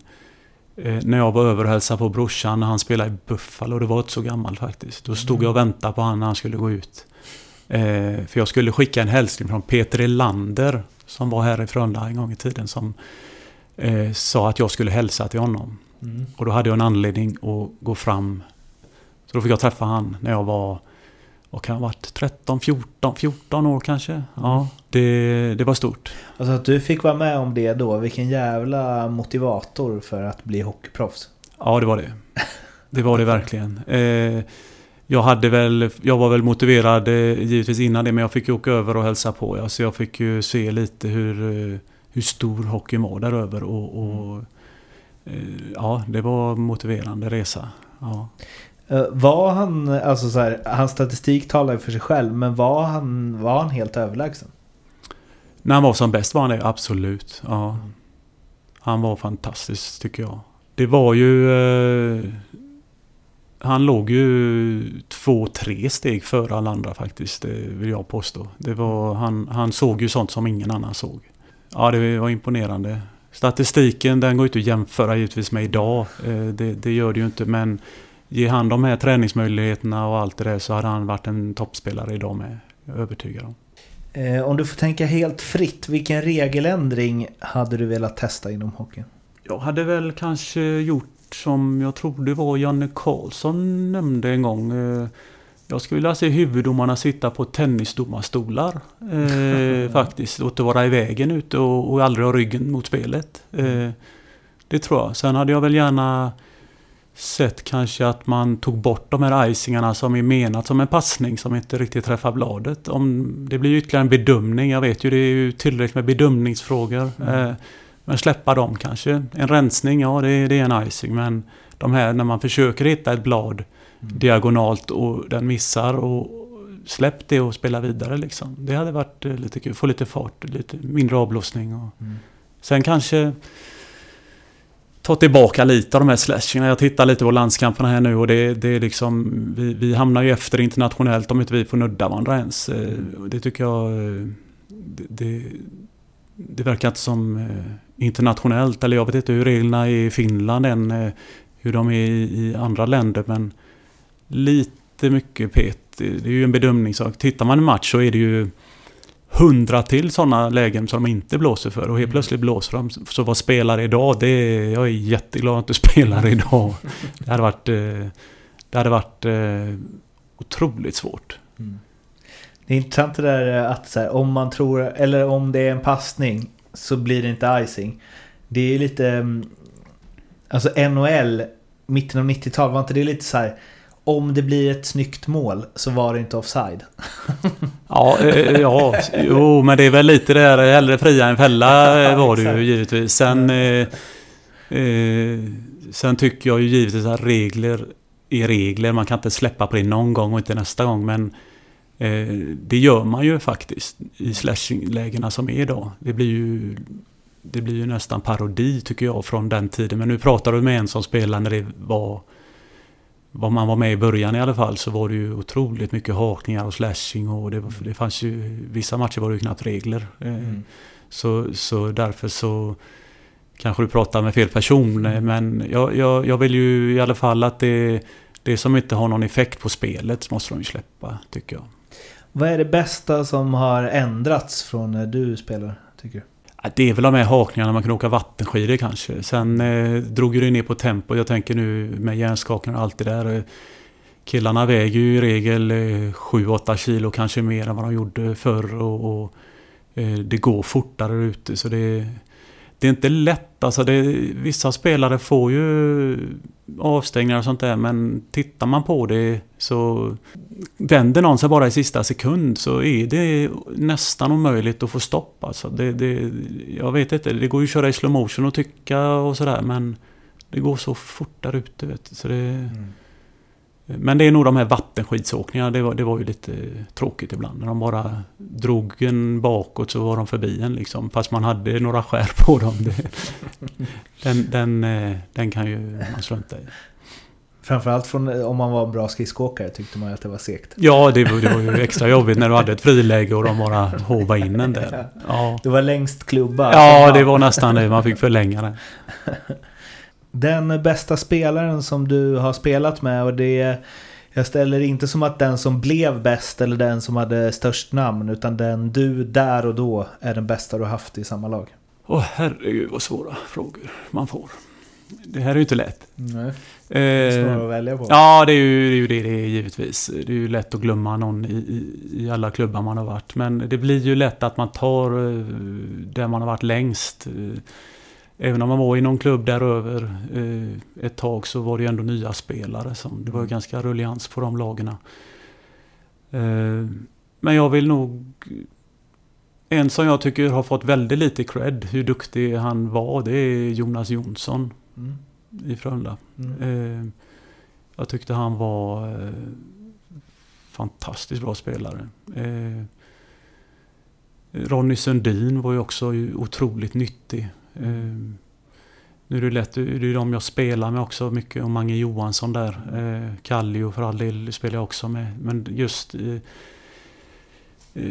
eh, när jag var över och hälsade på brorsan när han spelade i Buffalo. Det var inte så gammalt faktiskt. Då stod jag och väntade på han när han skulle gå ut. Eh, för jag skulle skicka en hälsning från Peter Elander som var här i Frölunda en gång i tiden som eh, sa att jag skulle hälsa till honom. Mm. Och då hade jag en anledning att gå fram. Så då fick jag träffa han när jag var vad kan ha varit, 13, 14, 14 år kanske. Ja, det, det var stort. Alltså att du fick vara med om det då, vilken jävla motivator för att bli hockeyproffs. Ja, det var det. Det var det verkligen. Eh, jag, hade väl, jag var väl motiverad eh, givetvis innan det, men jag fick ju åka över och hälsa på. Ja, så jag fick ju se lite hur, eh, hur stor hockeyn var där över. Och, och eh, ja, det var en motiverande resa. Ja. Eh, Var han, alltså så här, hans statistik talar ju för sig själv, men var han, var han helt överlägsen? När han var som bäst var han det, absolut. Ja. Han var fantastisk tycker jag. Det var ju... Eh, han låg ju två, tre steg före alla andra faktiskt, det vill jag påstå. Det var, han, han såg ju sånt som ingen annan såg. Ja, det var imponerande. Statistiken den går inte att jämföra givetvis med idag. Eh, det, det gör det ju inte, men ge han de här träningsmöjligheterna och allt det där så hade han varit en toppspelare idag med. Jag är övertygad om. Eh, om du får tänka helt fritt, vilken regeländring hade du velat testa inom hockeyn? Jag hade väl kanske gjort som jag tror det var Janne Karlsson nämnde en gång. Eh, Jag skulle vilja se huvuddomarna sitta på tennisdomarstolar. Eh, faktiskt. Och inte vara i vägen ute och, och aldrig ha ryggen mot spelet. Eh, det tror jag. Sen hade jag väl gärna sett kanske att man tog bort de här icingarna som är menat som en passning som inte riktigt träffar bladet. Om, det blir ytterligare en bedömning. Jag vet ju det är ju tillräckligt med bedömningsfrågor. Eh, men släppa dem kanske. En rensning, ja det, det är en icing. Men de här när man försöker hitta ett blad diagonalt och den missar och släpp det och spela vidare liksom. Det hade varit eh, lite kul. Få lite fart, lite mindre avblåsning. Och Sen kanske ta tillbaka lite av de här slashingarna. Jag tittar lite på landskamperna här nu och det, det är liksom... Vi, vi hamnar ju efter internationellt om inte vi får nudda varandra ens. Eh, det tycker jag... Eh, det, det, det verkar inte som eh, internationellt. Eller jag vet inte hur reglerna är i Finland än. Hur de är i, andra länder. Men lite mycket pet. Det det är ju en bedömningssak. Tittar man en match så är det ju hundra till sådana lägen som de inte blåser för. Och helt plötsligt blåser de. Så vad spelar idag? Det är, jag är jätteglad att du spelar idag. Det hade varit, eh, det hade varit eh, otroligt svårt. Det är intressant det där eh, att här, om man tror, eller om det är en passning så blir det inte icing. Det är lite, mm, alltså NHL, mitten av 90-talet, var inte det lite så här, om det blir ett snyggt mål så var det inte offside. Ja, eh, ja, jo, men det är väl lite där, hellre fria än fälla eh, var det ju givetvis. Sen, eh, eh, sen tycker jag ju givetvis att regler är regler. Man kan inte släppa på det någon gång och inte nästa gång. Men eh, det gör man ju faktiskt i slashing-lägena som är idag. Det blir ju det blir ju nästan parodi tycker jag från den tiden. Men nu pratar du med en som spelar när det var vad man var med i början i alla fall så var det ju otroligt mycket hakningar och slashing och det, var, det fanns ju vissa matcher var det ju knappt regler. Eh, Så, så därför så kanske du pratar med fel person eh, men jag, jag, jag vill ju i alla fall att det, det som inte har någon effekt på spelet måste de ju släppa tycker jag. Vad är det bästa som har ändrats från när du spelar, tycker du? Det är väl de här hakningarna man kan åka vattenskidor kanske. Sen eh, drog det ner på tempo. Jag tänker nu med hjärnskakningar och allt det där. Killarna väger ju i regel eh, 7-8 kilo kanske mer än vad de gjorde förr. Och, och eh, det går fortare ute så det, det är inte lätt. Alltså det, vissa spelare får ju avstängningar och sånt där men tittar man på det så vänder någon sig bara i sista sekund så är det nästan omöjligt att få stopp. Alltså det, det, jag vet inte, det går ju att köra i slow motion och tycka och sådär men det går så fort där ute. Vet du, så det, mm. Men det är nog de här vattenskidsåkningarna, det var, det var ju lite tråkigt ibland. När de bara drog en bakåt så var de förbi en liksom. Fast man hade några skär på dem. Det, den, den, eh, den kan ju man strunta i. Framförallt från, om man var en bra skridskoåkare tyckte man att det var segt. Ja, det var, det var ju extra jobbigt när du hade ett friläge och de bara håva in en där. Ja, Det var längst klubba. ja det var nästan det. Man fick förlänga det. Den bästa spelaren som du har spelat med och det jag ställer inte som att den som blev bäst eller den som hade störst namn utan den du där och då är den bästa du har haft i samma lag. Åh herregud vad svåra frågor man får. det här är ju inte lätt. Nej. Det är Eh, svårare att välja på. Ja, det är ju det är ju det, det är givetvis. Det är ju lätt att glömma någon i, i, i alla klubbar man har varit. Men det blir ju lätt att man tar eh, där man har varit längst. Även om man var i någon klubb däröver eh, ett tag så var det ju ändå nya spelare. Som, det var ju ganska rullians på de lagen. Eh, Men jag vill nog... En som jag tycker har fått väldigt lite cred, hur duktig han var, det är Jonas Jonsson Mm. i Frölunda. Mm. Eh, jag tyckte han var eh, fantastiskt bra spelare. Eh, Ronny Sundin var ju också otroligt nyttig. Eh, nu är det lätt, det är de jag spelar med också mycket och Mange Johansson där. Eh, Kallio för all del spelar jag också med. Men just eh, eh,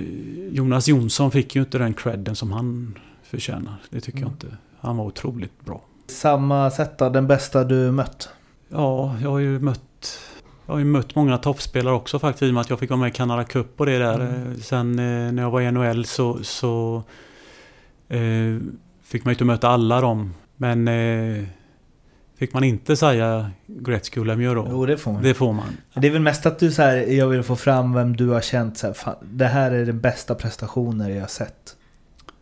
Jonas Jonsson fick ju inte den credden som han förtjänar. Det tycker jag Mm. inte. Han var otroligt bra. Samma sätt då, den bästa du mött? Ja, jag har ju mött jag har ju mött många toppspelare också faktiskt i och med att jag fick vara med i Canada Cup och det där. Mm. Eh, Sen eh, när jag var i NHL så, så eh, fick man ju inte möta alla dem. Men eh, fick man inte säga Gretzky och Lemieux då? Jo, det får man. Det får man. Det är väl mest att du så här, jag vill få fram vem du har känt så här, fan, det här är den bästa prestationen jag har sett.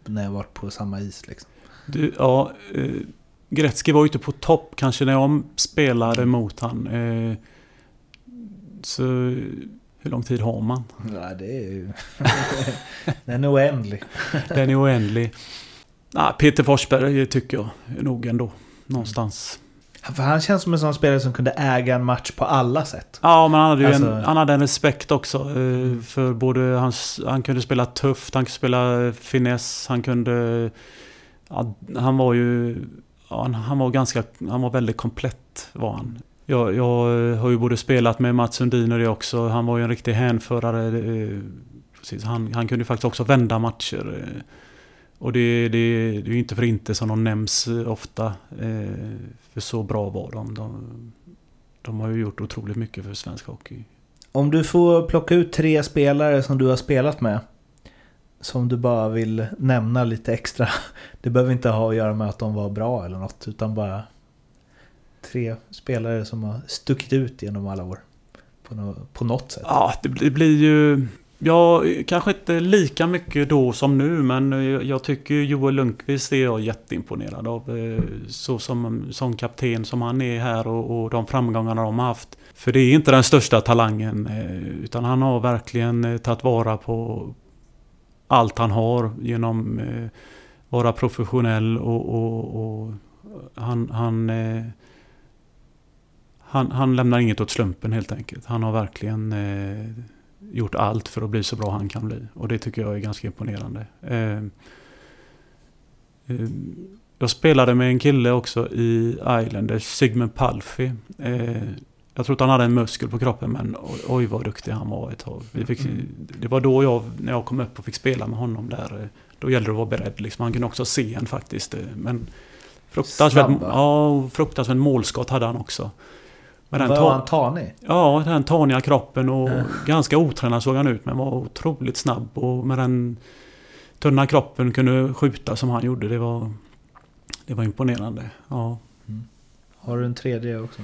När jag varit på samma is liksom. Du, ja, eh, Gretzky var ju inte på topp kanske när jag spelade Mm. mot han. Eh, så hur lång tid har man? Ja, det är ju... den är oändlig. Den är oändlig. Ah, Peter Forsberg tycker jag nog ändå. Någonstans. För han känns som en sån spelare som kunde äga en match på alla sätt. Ja, men han hade Alltså- en, han hade en respekt också. Eh, för både hans... Han kunde spela tufft, han kunde spela finess, han kunde... Ja, han var ju... Ja, han, var ganska... Han var väldigt komplett var han. Jag, jag har ju både spelat med Mats Sundin och det också. Han var ju en riktig hänförare. eh, Precis, han, han kunde faktiskt också vända matcher. Och det, det, det är ju inte för inte som de nämns ofta. eh, För så bra var de. de. De har ju gjort otroligt mycket för svensk hockey. Om du får plocka ut tre spelare som du har spelat med. Som du bara vill nämna lite extra. Det behöver inte ha att göra med att de var bra eller något. Utan bara tre spelare som har stuckit ut genom alla år. På, nå- på något sätt. Ja, det blir ju... Ja, kanske inte lika mycket då som nu, men jag tycker Joel Lundqvist är jag jätteimponerad av. Eh, så som, som kapten som han är här och, och de framgångarna de har haft. För det är inte den största talangen, eh, utan han har verkligen eh, tagit vara på allt han har genom att vara professionell och, och, och han, han, han, han lämnar inget åt slumpen helt enkelt. Han har verkligen gjort allt för att bli så bra han kan bli. Och det tycker jag är ganska imponerande. Eh, eh, jag spelade med en kille också i Islanders, Sigmund Palfi. Eh, jag tror att han hade en muskel på kroppen men oj, vad duktig han var ett tag. Fick, det var då jag, när jag kom upp och fick spela med honom där. eh, Då gällde det att vara beredd. Liksom. Han kunde också se en faktiskt. eh, Men fruktansvärt, ja, fruktansvärt målskott hade han också. Den Var han tanig? Ja, den taniga kroppen och Ja. ganska otränad såg han ut men var otroligt snabb och med den tunna kroppen kunde skjuta som han gjorde. Det var, det var imponerande. Ja. Har du en tredje också?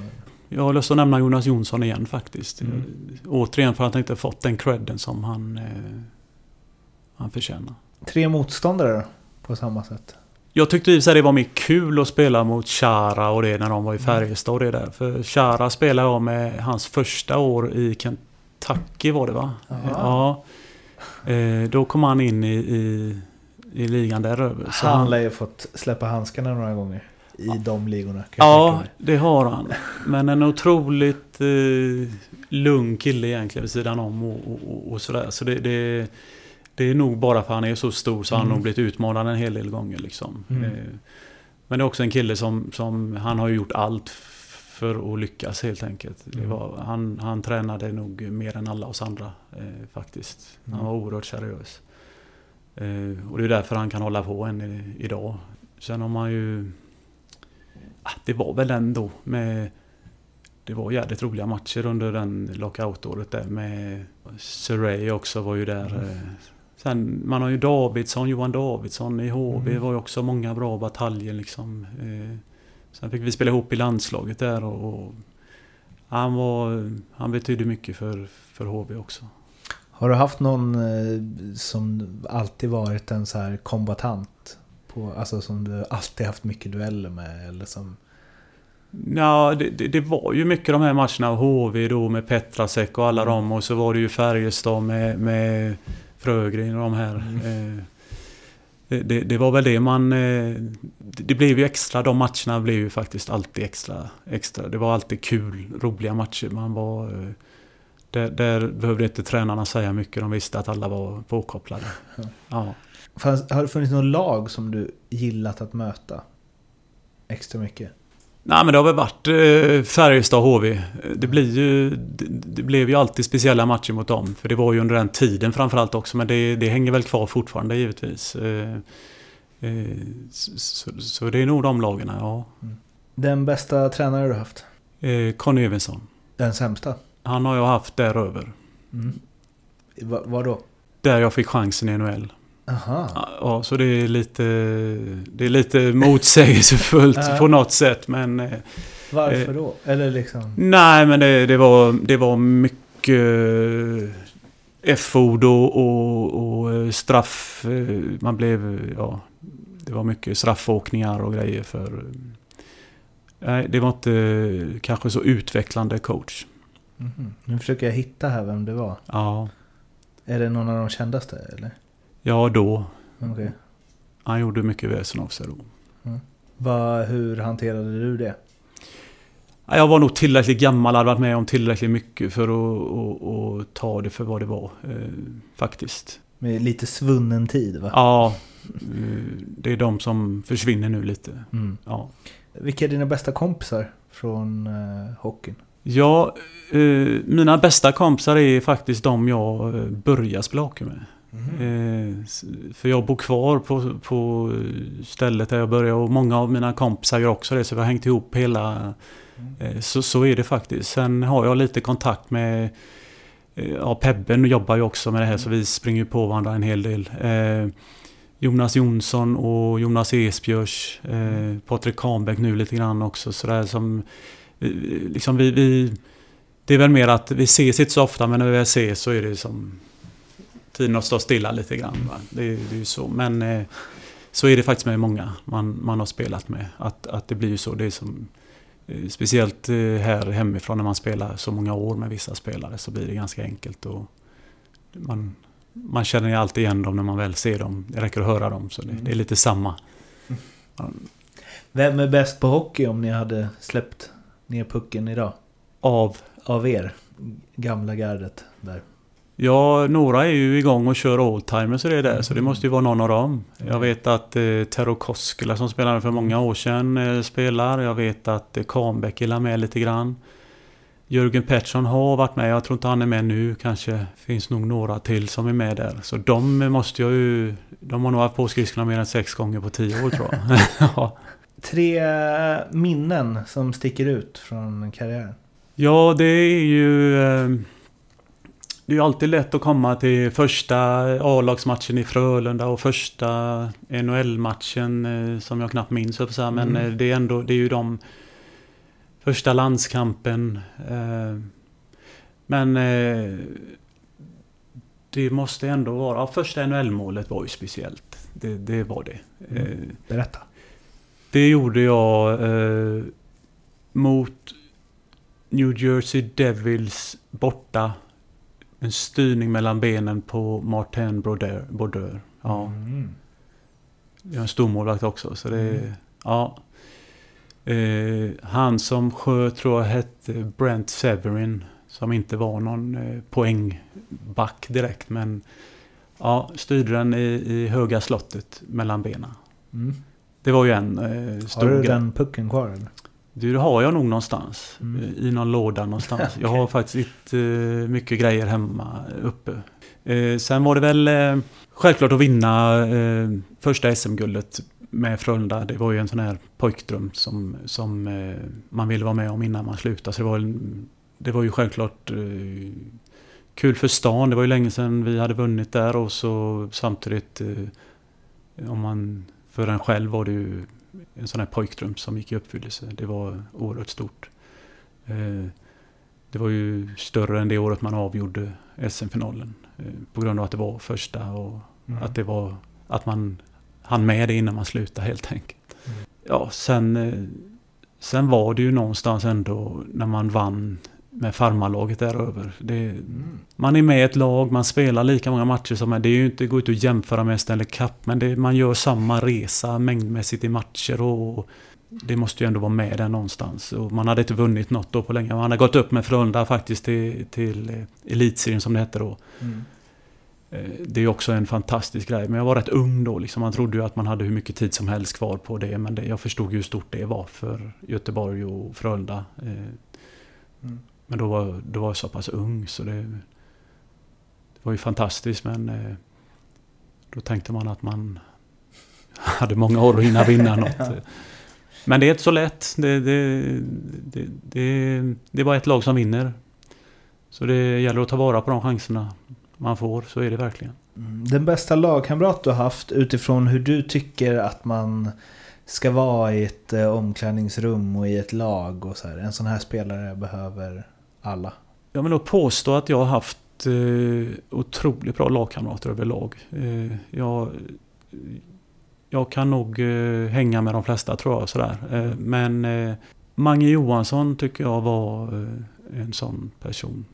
Jag har lust att nämna Jonas Jonsson igen faktiskt. Mm. Återigen för att han inte fått den credden som han, eh, han förtjänar. Tre motståndare då? På samma sätt. Jag tyckte i sig det var mer kul att spela mot Chara och det när de var i Färjestad och det där. För Chara spelade jag med hans första år i Kentucky var det va? Ja. Eh, då kom han in i, i, i ligan däröver. Så Han lär ju fått släppa handskarna några gånger. I de ligorna. ja, det har han. Men en otroligt eh, lugn kille egentligen vid sidan om och, och, och, och sådär. Så det, det, det är nog bara för att han är så stor så har han Mm. nog blivit utmanad en hel del gånger. Liksom. Mm. Eh, men det är också en kille som, som han har gjort allt för att lyckas helt enkelt. Mm. var, han, han tränade nog mer än alla oss andra eh, faktiskt. Han Mm. var oerhört seriös. Eh, och det är därför han kan hålla på än i, idag. Sen har man ju... Ah, det var väl ändå med... Det var jävligt roliga matcher under den lockoutåret där med... Surrey också var ju där. Mm. eh. Sen man har ju Davidsson, Johan Davidsson i HV. Mm. var ju också många bra bataljer liksom. Eh, Sen fick vi spela ihop i landslaget där och, och han, var, han betydde mycket för, för HV också. Har du haft någon eh, som alltid varit en så här kombatant? På, alltså som du alltid haft mycket dueller med eller som... Ja, det, det, det, var ju mycket de här matcherna. HV då med Petrasek och alla mm. dem. Och så var det ju Färjestad med, med Frögren och de här. Mm. Det, det, det, var väl det man... Eh, det blev ju extra. De matcherna blev ju faktiskt alltid extra. extra. Det var alltid kul, roliga matcher. Man var... Där, där behövde inte tränarna säga mycket. De visste att alla var påkopplade. Ja. Fanns, har det funnits något lag som du gillat att möta? Extra mycket? Nej men det har väl varit eh, Färjestad HV. Det, blir ju, det, det, blev ju alltid speciella matcher mot dem. För det var ju under den tiden framförallt också. Men det, det hänger väl kvar fortfarande givetvis. Eh, eh, så, så, det är nog de lagen, ja. Mm. Den bästa tränare du haft? Eh, Conny Evensson. Den sämsta? Han har jag haft däröver. Mm. Va, vad då? Där jag fick chansen i NHL. Aha. Ja, så det är lite, det är lite motsägelsefullt på något sätt. Men, eh, Varför då? Eller liksom? Nej, men det, det, var, det var mycket F-ord och, och, och, eh, straff. Eh, man blev, ja, det var mycket straffåkningar och grejer för... Nej, det var inte kanske så utvecklande coach. Mm -hmm. Nu försöker jag hitta här vem det var. Ja. Är det någon av de kändaste eller? Ja, då. Okay. Han gjorde mycket väsen av sig då. Mm. Va, hur hanterade du det? Jag var nog tillräckligt gammal, hade varit med om tillräckligt mycket för att och, och ta det för vad det var. Eh, faktiskt. Med lite svunnen tid va? Ja. Eh, det är de som försvinner nu lite. Mm. Ja. Vilka är dina bästa kompisar från eh, hockeyn? Ja, eh, mina bästa kompisar är faktiskt de jag eh, började spela hockey med. Mm. för jag bor kvar på, på stället där jag började och många av mina kompisar gör också det. Så vi har hängt ihop hela... Mm. så, så är det faktiskt. Sen har jag lite kontakt med... ja, Pebben jobbar ju också med det här mm. så vi springer på varandra en hel del. Jonas Jonsson och Jonas Esbjörs. Eh, Patrik Kahnbäck nu lite grann också. Sådär som... Liksom vi, vi... Det är väl mer att vi ses inte så ofta men när vi väl ses så är det som tiden att stå stilla lite grann. Det, det, är ju så. Men eh, så är det faktiskt med många man, man har spelat med. Att, att det blir ju så. Det är som, eh, speciellt eh, här hemifrån när man spelar så många år med vissa spelare så blir det ganska enkelt. Och man, man känner ju alltid igen dem när man väl ser dem. Det räcker att höra dem. Så det, det är lite samma. Vem är bäst på hockey om ni hade släppt ner pucken idag? Av? Av er. Gamla gardet där. Ja, några är ju igång och kör oldtimers och det där, så det måste ju vara någon av dem. Jag vet att eh, Tero Koskela som spelade för många år sedan eh, spelar. Jag vet att eh, Kahnbäck är med lite grann. Jörgen Pettersson har varit med, jag tror inte han är med nu. Kanske finns nog några till som är med där. Så de måste jag ju... De har nog haft på skridskorna mer än sex gånger på tio år tror jag. ja. Tre minnen som sticker ut från karriären? Ja, det är ju... Eh, det är ju alltid lätt att komma till första A-lagsmatchen i Frölunda och första NHL-matchen eh, som jag knappt minns. Så men mm. Eh, det är ändå, det är ju de första landskampen. Eh, men det måste ändå vara, första NHL-målet var ju speciellt. Det, det var det. Mm. Berätta. Det gjorde jag mot New Jersey Devils borta en styrning mellan benen på Martin Brodeur. Brodeur. Ja. Mm. Jag är en stormålvakt också. Så det, mm. ja. Eh, han som sköt tror jag hette Brent Severin. Som inte var någon eh, poängback direkt. Men ja, styrde den i, i höga slottet mellan benen. Mm. Det var ju en eh, stor Har du den pucken kvar? Eller? Du, det har jag nog någonstans. Mm. I någon låda någonstans. okay. Jag har faktiskt inte uh, mycket grejer hemma uppe. Uh, sen var det väl självklart att vinna första SM-guldet med Frölunda. Det var ju en sån här pojkdröm som, som man ville vara med om innan man slutade. Så det var, det var ju självklart kul för stan. Det var ju länge sedan vi hade vunnit där och så samtidigt om man för en själv var det ju en sån här pojkdröm som gick i uppfyllelse. Det var oerhört stort. Eh, det var ju större än det året man avgjorde SM-finalen. Eh, på grund av att det var första och Mm. att det var att man hann med det innan man slutade helt enkelt. Mm. Ja, sen, eh, sen var det ju någonstans ändå när man vann med farmarlaget där över. Mm. man är med i ett lag, man spelar lika många matcher som är. Det är ju inte gå ut och jämföra med Stanley Cup, men det, man gör samma resa mängdmässigt i matcher och det måste ju ändå vara med där någonstans. Och man hade inte vunnit något då på länge. Man hade gått upp med Frölunda faktiskt till, till eh, elitserien som det hette då. Mm. Eh, Det är också en fantastisk grej. Men jag var rätt ung då. Liksom. Man trodde ju att man hade hur mycket tid som helst kvar på det. Men det, jag förstod ju hur stort det var för Göteborg och Frölunda. Eh, Mm. Men då var, då var jag så pass ung så det, det var ju fantastiskt. Men eh, då tänkte man att man hade många år att hinna vinna något. Men det är inte så lätt. Det, det, det, det, är bara ett lag som vinner. Så det gäller att ta vara på de chanserna man får. Så är det verkligen. Mm. Den bästa lagkamrat du har haft utifrån hur du tycker att man ska vara i ett eh, omklädningsrum och i ett lag och så här. En sån här spelare behöver alla. Jag vill nog påstå att jag har haft eh, otroligt bra lagkamrater överlag. Eh, jag, jag kan nog eh, hänga med de flesta tror jag. Sådär. Men Mange Johansson tycker jag var en sån person.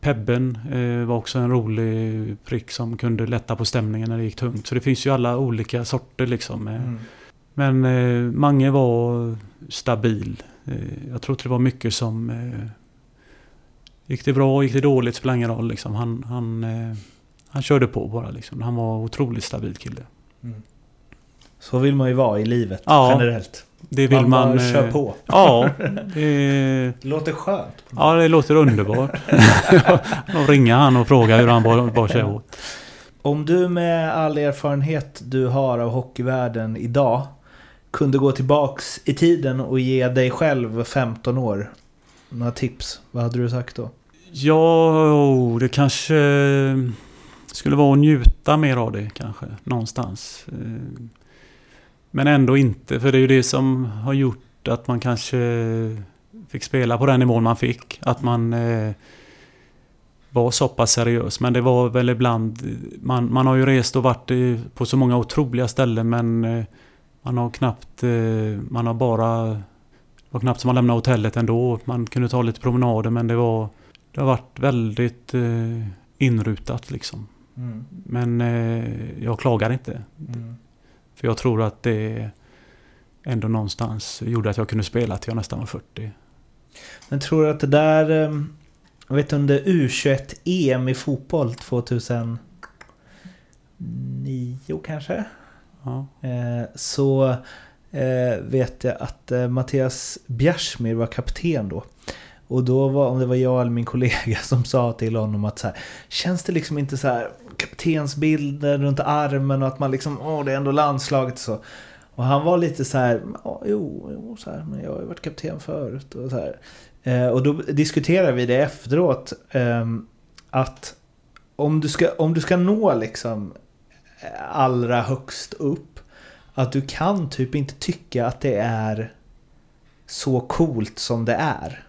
Pebben var också en rolig prick som kunde lätta på stämningen när det gick tungt. Så det finns ju alla olika sorter liksom. Mm. Men Mange var stabil. Jag tror att det var mycket som... Eh, gick det bra, gick det dåligt, spelar ingen roll. Liksom. Han, han, eh, han körde på bara. Liksom. Han var otroligt stabil kille. Mm. Så vill man ju vara i livet Ja. generellt. Det vill man, man... bara kör eh, på. Ja, det, Det låter skönt. ja, det låter underbart. Då ringa han och fråga hur han bar, bar sig åt. Om du med all erfarenhet du har av hockeyvärlden idag kunde gå tillbaks i tiden och ge dig själv 15 år några tips, vad hade du sagt då? Ja, oh, det kanske skulle vara att njuta mer av det kanske. Någonstans. Eh, men ändå inte. För det är ju det som har gjort att man kanske fick spela på den nivån man fick. Att man eh, var så pass seriös. Men det var väl ibland... Man, man har ju rest och varit på så många otroliga ställen men eh, man har knappt... Man har bara... Var knappt som man lämnade hotellet ändå. Man kunde ta lite promenader men det var... Det har varit väldigt eh, inrutat liksom. Mm. Men eh, jag klagar inte. Mm. För jag tror att det ändå någonstans gjorde att jag kunde spela till jag nästan var 40. Men tror du att det där... eh, Jag vet under U21-EM i fotboll 2009 kanske? Ja. Eh, så Eh, vet jag att eh, Mattias Bjärsmyr var kapten då. Och då var, om det var jag eller min kollega som sa till honom att så här, känns det liksom inte så här kaptensbilden runt armen och att man liksom, åh det är ändå landslaget och så. Och han var lite så här, ja, jo, jo så här, men jag har ju varit kapten förut och så här. Eh, och då diskuterade vi det efteråt. eh, att om du, ska, om du ska nå liksom eh, allra högst upp. Att du kan typ inte tycka att det är så coolt som det är.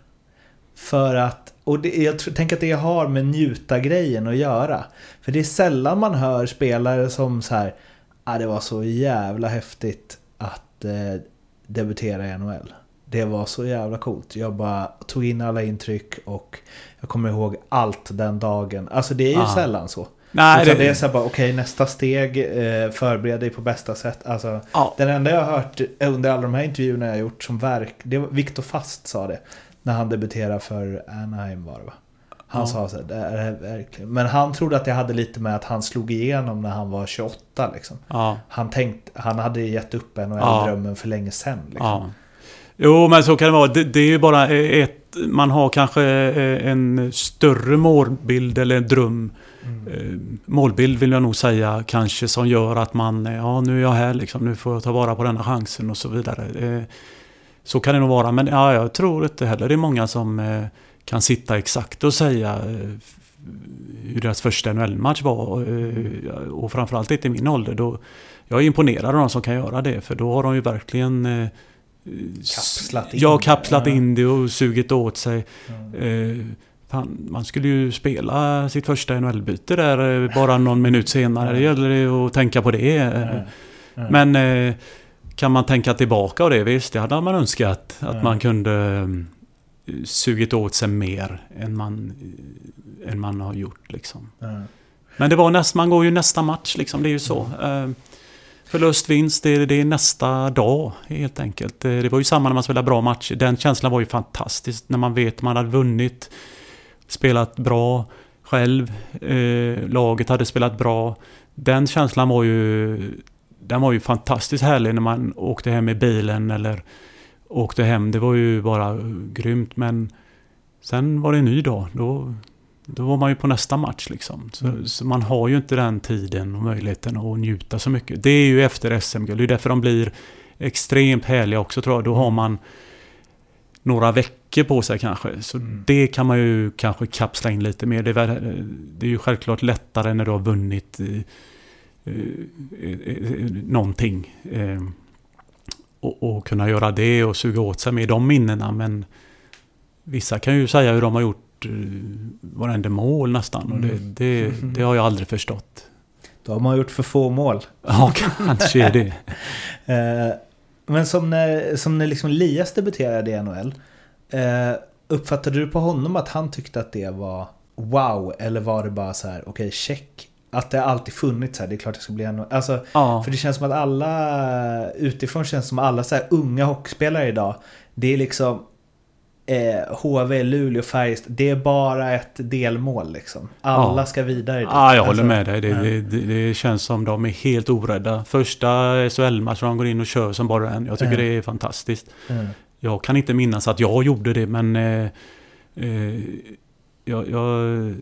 För att, och det, jag tror, tänker att det har med njuta-grejen att göra. För det är sällan man hör spelare som så här, ah, det var så jävla häftigt att eh, debutera i NHL. Det var så jävla coolt. Jag bara tog in alla intryck och jag kommer ihåg allt den dagen. Alltså det är ju Ah. sällan så. Nej, Utan det, det är så här bara, okej nästa steg, eh, förbered dig på bästa sätt. Alltså, ja, den enda jag har hört under alla de här intervjuerna jag gjort som verk, det var Viktor Fast sa det. När han debuterade för Anaheim var det va? Han Ja. sa så här, det är verkligen. Men han trodde att det hade lite med att han slog igenom när han var 28 liksom. ja, Han tänkte, han hade gett upp Ja. NHL-drömmen för länge sedan. Liksom. ja. Jo, men så kan det vara. Det, det är ju bara ett... Man har kanske eh, en större målbild eller en dröm. Mm. Eh, Målbild vill jag nog säga kanske som gör att man... eh, Ja, nu är jag här liksom. Nu får jag ta vara på denna chansen och så vidare. Eh, Så kan det nog vara. Men ja, jag tror inte heller det är många som kan sitta exakt och säga hur deras första NHL-match var. Och framförallt inte i min ålder. Då, jag är imponerad av de som kan göra det. För då har de ju verkligen Kapslat in Ja, kapslat in det och sugit åt sig. Eh, fan, man skulle ju spela sitt första NHL-byte där eh, bara någon minut senare. Det gäller det att tänka på det. Men eh, kan man tänka tillbaka och det? Visst, det hade man önskat. Att man kunde eh, sugit åt sig mer än man, eh, än man har gjort. Liksom. Men det var näst, man går ju nästa match liksom. Det är ju så. Eh, Förlust, vinst, det, det är nästa dag helt enkelt. Det var ju samma när man spelade bra matcher. Den känslan var ju fantastisk när man vet att man hade vunnit. Spelat bra själv. Eh, laget hade spelat bra. Den känslan var ju... Den var ju fantastiskt härlig när man åkte hem i bilen eller åkte hem. Det var ju bara grymt men sen var det en ny dag. Då, då var man ju på nästa match liksom. Så, så man har ju inte den tiden och möjligheten att njuta så mycket. Det är ju efter SM-guld. Det är därför de blir extremt härliga också tror jag. Då har man några veckor på sig kanske. Så det kan man ju kanske kapsla in lite mer. Det är, väl- det är ju självklart lättare när du har vunnit eh, eh, eh, någonting. Eh, och, och kunna göra det och suga åt sig med de minnena. Men vissa kan ju säga hur de har gjort eh, varenda mål nästan. Och det, det, det har jag aldrig förstått. Då har man gjort för få mål. Ja, kanske är det. Eh, men som när, som när liksom Lias debuterade i NHL. Eh, uppfattade du på honom att han tyckte att det var wow? Eller var det bara så här, okej check. Att det alltid funnits här, det är klart det ska bli NHL. Alltså, Ja. för det känns som att alla, utifrån känns som alla så här unga hockeyspelare idag. Det är liksom eh, HV, Luleå, Färjestad. Det är bara ett delmål liksom. Alla Ja. ska vidare dit. Ja, jag Alltså, håller med dig. Det, ja. det, det, det känns som de är helt orädda. Första SHL-matchen de går in och kör som bara en. Jag tycker Ja. det är fantastiskt. Mm. Jag kan inte minnas att jag gjorde det, men... Eh, eh, jag, jag,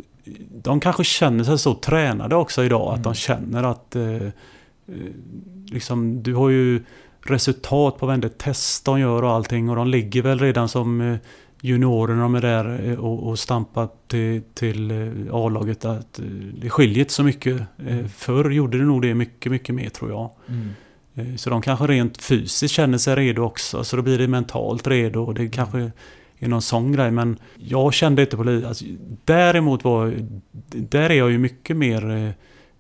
de kanske känner sig så tränade också idag att Mm. de känner att... Eh, eh, liksom, du har ju resultat på varenda test de gör och allting och de ligger väl redan som eh, juniorer när de är där och, och stampar till, till A-laget. Att, det skiljer inte så mycket. Eh, förr gjorde det nog det mycket, mycket mer tror jag. Mm. Eh, Så de kanske rent fysiskt känner sig redo också. Så då blir det mentalt redo. Och det kanske är någon sån grej. Men jag kände inte på det. Alltså, däremot var... Där är jag ju mycket mer eh,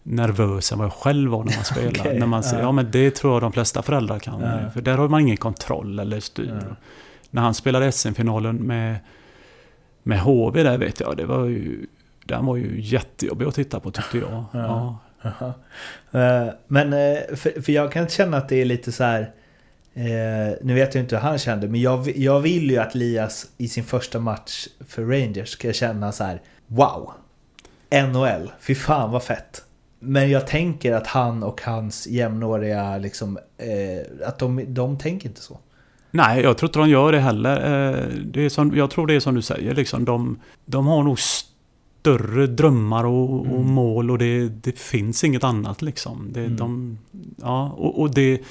nervös än vad jag själv var när man spelar. Okej, när man, ser- ja. ja men det tror jag de flesta föräldrar kan. Ja. För där har man ingen kontroll eller styr. Ja. När han spelade SM-finalen med, med HV där vet jag. Det var ju... Den var ju jättejobbig att titta på tyckte jag. Ja. Eh, men eh, för, för jag kan känna att det är lite så här. Eh, nu vet jag inte hur han kände, men jag, jag vill ju att Lias i sin första match för Rangers ska känna så här. Wow! NHL, fy fan vad fett! Men jag tänker att han och hans jämnåriga liksom, eh, att de, de tänker inte så. Nej, jag tror inte de gör det heller. Eh, Det är som, jag tror det är som du säger. Liksom, de, de har nog större drömmar och, och Mm. mål och det, det finns inget annat. Liksom. Det, Mm. de, ja, och, och det...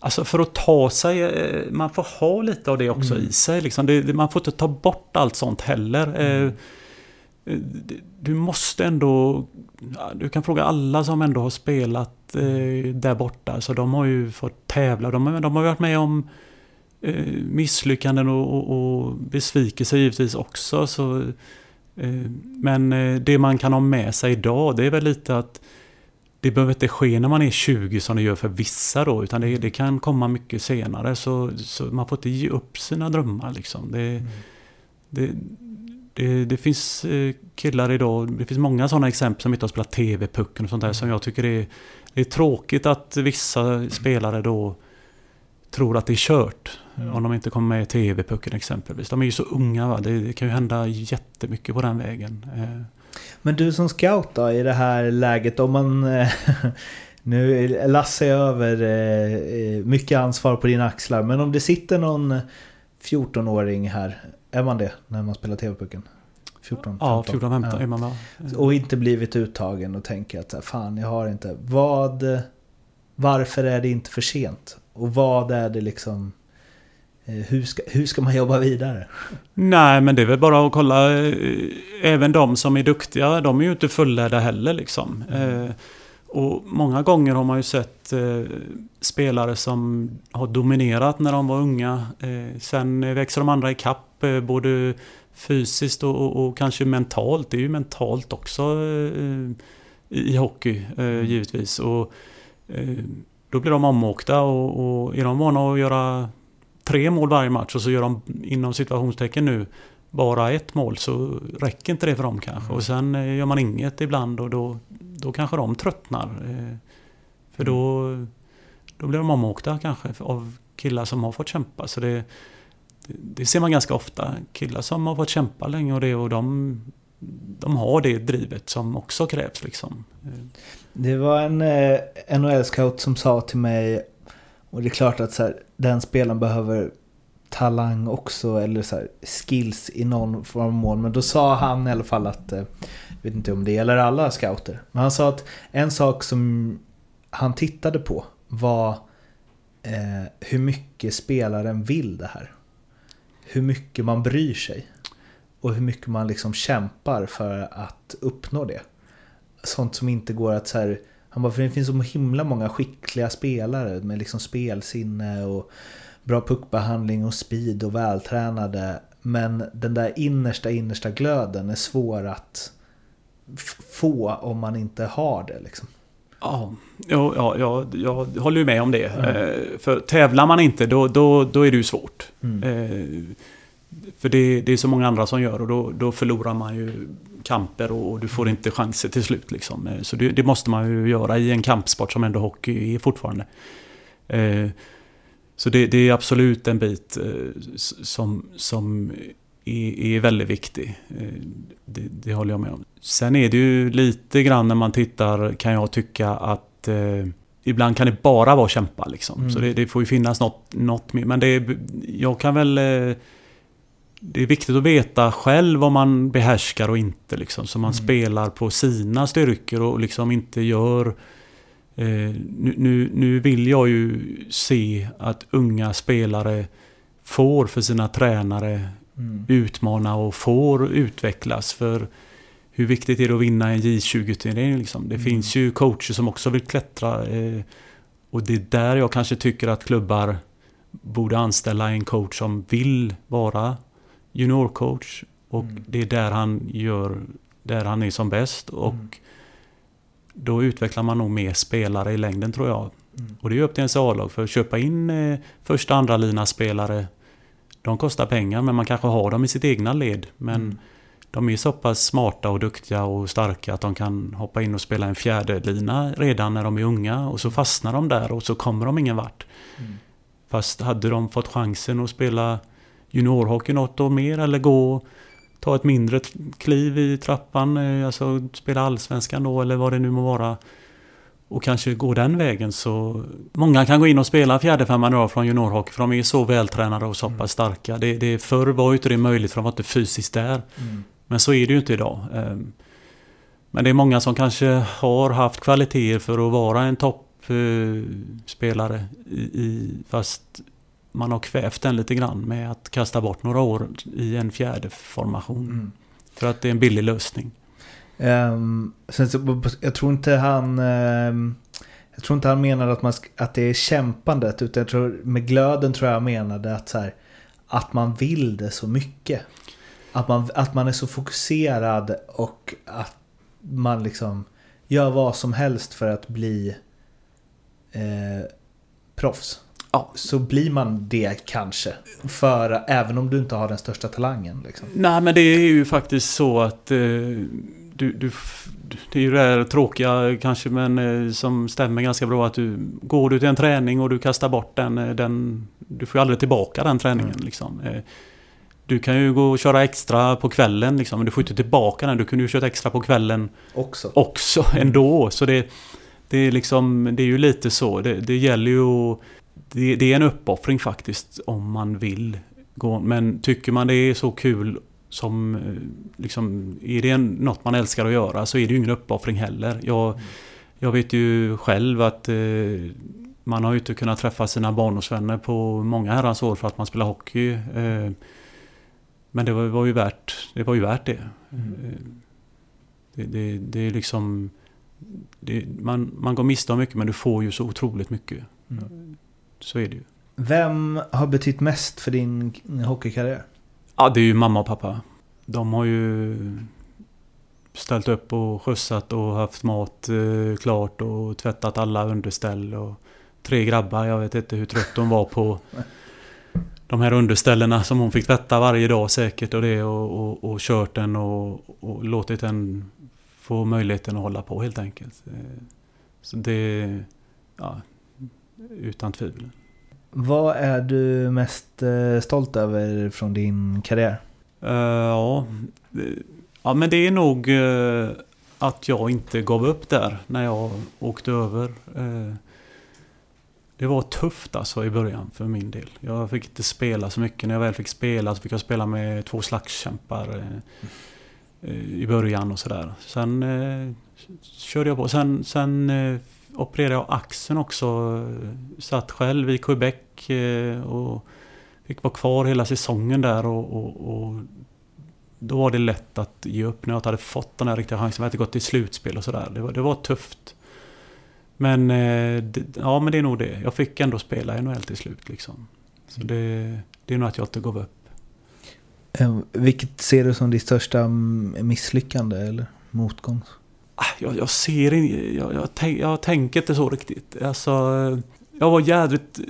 Alltså för att ta sig, eh, man får ha lite av det också Mm. i sig. Liksom. Det, man får inte ta bort allt sånt heller. Mm. Eh, eh, Du måste ändå... Du kan fråga alla som ändå har spelat eh, där borta. Så de har ju fått tävla. De, har- de har varit med om eh, misslyckanden och, och, och besvikelser givetvis också. Så, men eh, det man kan ha med sig idag det är väl lite att det behöver inte ske när man är 20 som det gör för vissa då. Utan det, det kan komma mycket senare. Så, så man får inte ge upp sina drömmar liksom. Det, det, det, det finns eh, killar idag, det finns många sådana exempel som inte har spelat TV-pucken och sånt där som jag tycker är, det är tråkigt att vissa spelare då tror att det är kört. Om de inte kommer med i TV-pucken exempelvis. De är ju så unga va? Det, kan ju hända jättemycket på den vägen. Eh, Men du som scout då i det här läget om man... eh, Nu lassar jag över eh, mycket ansvar på dina axlar men om det sitter någon 14-åring här, är man det när man spelar TV-pucken? 14, ja, 15? 14-15 Ja. är man va? Och inte blivit uttagen och tänker att fan jag har inte. Vad... Varför är det inte för sent? Och vad är det liksom... Eh, hur ska, hur ska man jobba vidare? Nej, men det är väl bara att kolla. eh, Även de som är duktiga, de är ju inte fullärda heller liksom. Eh, Och många gånger har man ju sett eh, spelare som har dominerat när de var unga. Eh, Sen växer de andra i kapp eh, både fysiskt och, och, och kanske mentalt. Det är ju mentalt också i hockey eh, givetvis. Och, då blir de omåkta och, och är de vana att göra tre mål varje match och så gör de inom situationstecken nu bara ett mål så räcker inte det för dem kanske. Och sen eh, gör man inget ibland och då, då kanske de tröttnar. eh, För då, då blir de omåkta kanske av killar som har fått kämpa. Så det, det, ser man ganska ofta. Killar som har fått kämpa länge och det och de, de har det drivet som också krävs liksom. Eh, Det var en eh, NHL-scout som sa till mig, och det är klart att så här, den spelaren behöver talang också, eller så här, skills i någon form av mål. Men då sa han i alla fall att, jag vet inte om det gäller alla scouter, men han sa att en sak som han tittade på var eh, hur mycket spelaren vill det här. Hur mycket man bryr sig. Och hur mycket man liksom kämpar för att uppnå det sånt som inte går att så här, han bara, för det finns så himla många skickliga spelare med liksom spelsinne och bra puckbehandling och speed och vältränade. Men den där innersta, innersta glöden är svår att få om man inte har det liksom. Ja, ja, ja, ja jag håller ju med om det. Eh, för tävlar man inte då, då, då är det ju svårt. Eh, för det, det är så många andra som gör och då, då förlorar man ju kamper och, och du får inte chanser till slut. Liksom. Eh, Så det, det måste man ju göra i en kampsport som ändå hockey är fortfarande. Eh, Så det, det är absolut en bit eh, som, som är, är väldigt viktig. Eh, Det, det håller jag med om. Sen är det ju lite grann när man tittar kan jag tycka att ibland kan det bara vara kämpa liksom. Så det, det får ju finnas något, något mer. Men det jag kan väl... Det är viktigt att veta själv vad man behärskar och inte liksom. Så man spelar på sina styrkor och liksom inte gör... Eh, nu, nu, nu vill jag ju se att unga spelare får för sina tränare utmana och får utvecklas. För hur viktigt är det att vinna en J20-turnering? Liksom? Det finns ju coacher som också vill klättra. Eh, och det är där jag kanske tycker att klubbar borde anställa en coach som vill vara juniorcoach. Och det är där han gör, där han är som bäst. Och då utvecklar man nog mer spelare i längden tror jag. Och det är upp till ens A-lag. För att köpa in eh, första andra lina spelare de kostar pengar men man kanske har dem i sitt egna led. Men de är så pass smarta och duktiga och starka att de kan hoppa in och spela en fjärde lina redan när de är unga. Och så fastnar de där och så kommer de ingen vart. Fast hade de fått chansen att spela juniorhockey något år mer eller gå ta ett mindre kliv i trappan, eh, alltså spela allsvenskan då eller vad det nu må vara. Och kanske gå den vägen så... Många kan gå in och spela fjärdefemman idag från juniorhockey för de är så vältränade och så pass starka. Det, det, förr var ju inte det möjligt för de var inte fysiskt där. Men så är det ju inte idag. Ehm, Men det är många som kanske har haft kvaliteter för att vara en toppspelare i, i, fast man har kvävt den lite grann med att kasta bort några år i en fjärde formation. För att det är en billig lösning. Ehm, sen så, jag tror inte han... ehm, jag tror inte han menade att, man, att det är kämpandet. Utan jag tror, med glöden tror jag han menade att, så här, att man vill det så mycket. Att man, att man är så fokuserad och att man liksom gör vad som helst för att bli eh, proffs. Ja. Så blir man det kanske. För även om du inte har den största talangen. Liksom. Nej men det är ju faktiskt så att eh, du, du, det är ju det här tråkiga kanske men eh, som stämmer ganska bra att du går du till en träning och du kastar bort den, eh, den du får ju aldrig tillbaka den träningen liksom. Eh, du kan ju gå och köra extra på kvällen liksom, men du får inte tillbaka den. Du kunde ju kört extra på kvällen Också. också ändå. Så det, det är liksom, det är ju lite så. Det, det gäller ju att, det, det är en uppoffring faktiskt om man vill gå. Men tycker man det är så kul som, eh, liksom, är det en, något man älskar att göra så är det ju ingen uppoffring heller. Jag, jag vet ju själv att eh, man har ju inte kunnat träffa sina barndomsvänner på många herrans år för att man spelar hockey. Eh, men det var, var, ju värt det. Var ju värt det. Mm. det, det, det är liksom... Det, man, man går miste om mycket men du får ju så otroligt mycket. Mm. Så är det ju. Vem har betytt mest för din hockeykarriär? Ja, det är ju mamma och pappa. De har ju ställt upp och skjutsat och haft mat eh, klart och tvättat alla underställ. Och tre grabbar, jag vet inte hur trött de var på de här underställena som hon fick tvätta varje dag säkert och det och, och, och kört den och, och låtit den få möjligheten att hålla på helt enkelt. Eh, så det, ja, utan tvivel. Vad är du mest eh, stolt över från din karriär? Uh, ja, ja, men det är nog uh, att jag inte gav upp där när jag åkte över. Uh, det var tufft alltså i början för min del. Jag fick inte spela så mycket. När jag väl fick spela så fick jag spela med två slagskämpar i början och sådär. Sen körde jag på. Sen, sen opererade jag axeln också. Satt själv i Quebec och fick vara kvar hela säsongen där och, och, och då var det lätt att ge upp när jag hade fått den här riktiga chansen. Jag hade gått till slutspel och sådär. Det var, det var tufft. Men, det, ja, men det är nog det. Jag fick ändå spela NHL till slut. Liksom. Så det, det är nog att jag inte gav upp. Vilket ser du som ditt största misslyckande eller motgång? Ah, jag, jag ser inte, jag, jag, tänk, jag tänker inte så riktigt. Alltså, jag var jädrigt...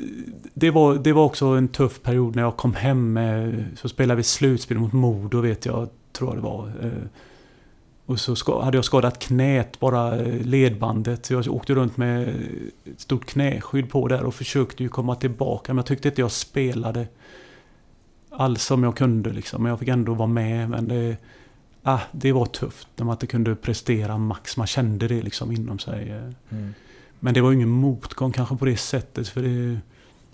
Det var, det var också en tuff period när jag kom hem. Med, så spelade vi slutspel mot Modo vet jag, tror jag det var. Eh, och så hade jag skadat knät, bara eh, ledbandet. Så jag åkte runt med ett stort knäskydd på där och försökte ju komma tillbaka. Men jag tyckte inte jag spelade alls som jag kunde liksom. Men jag fick ändå vara med. Men det, ah, det var tufft när man inte kunde prestera max. Man kände det liksom inom sig. Mm. Men det var ingen motgång kanske på det sättet. För det...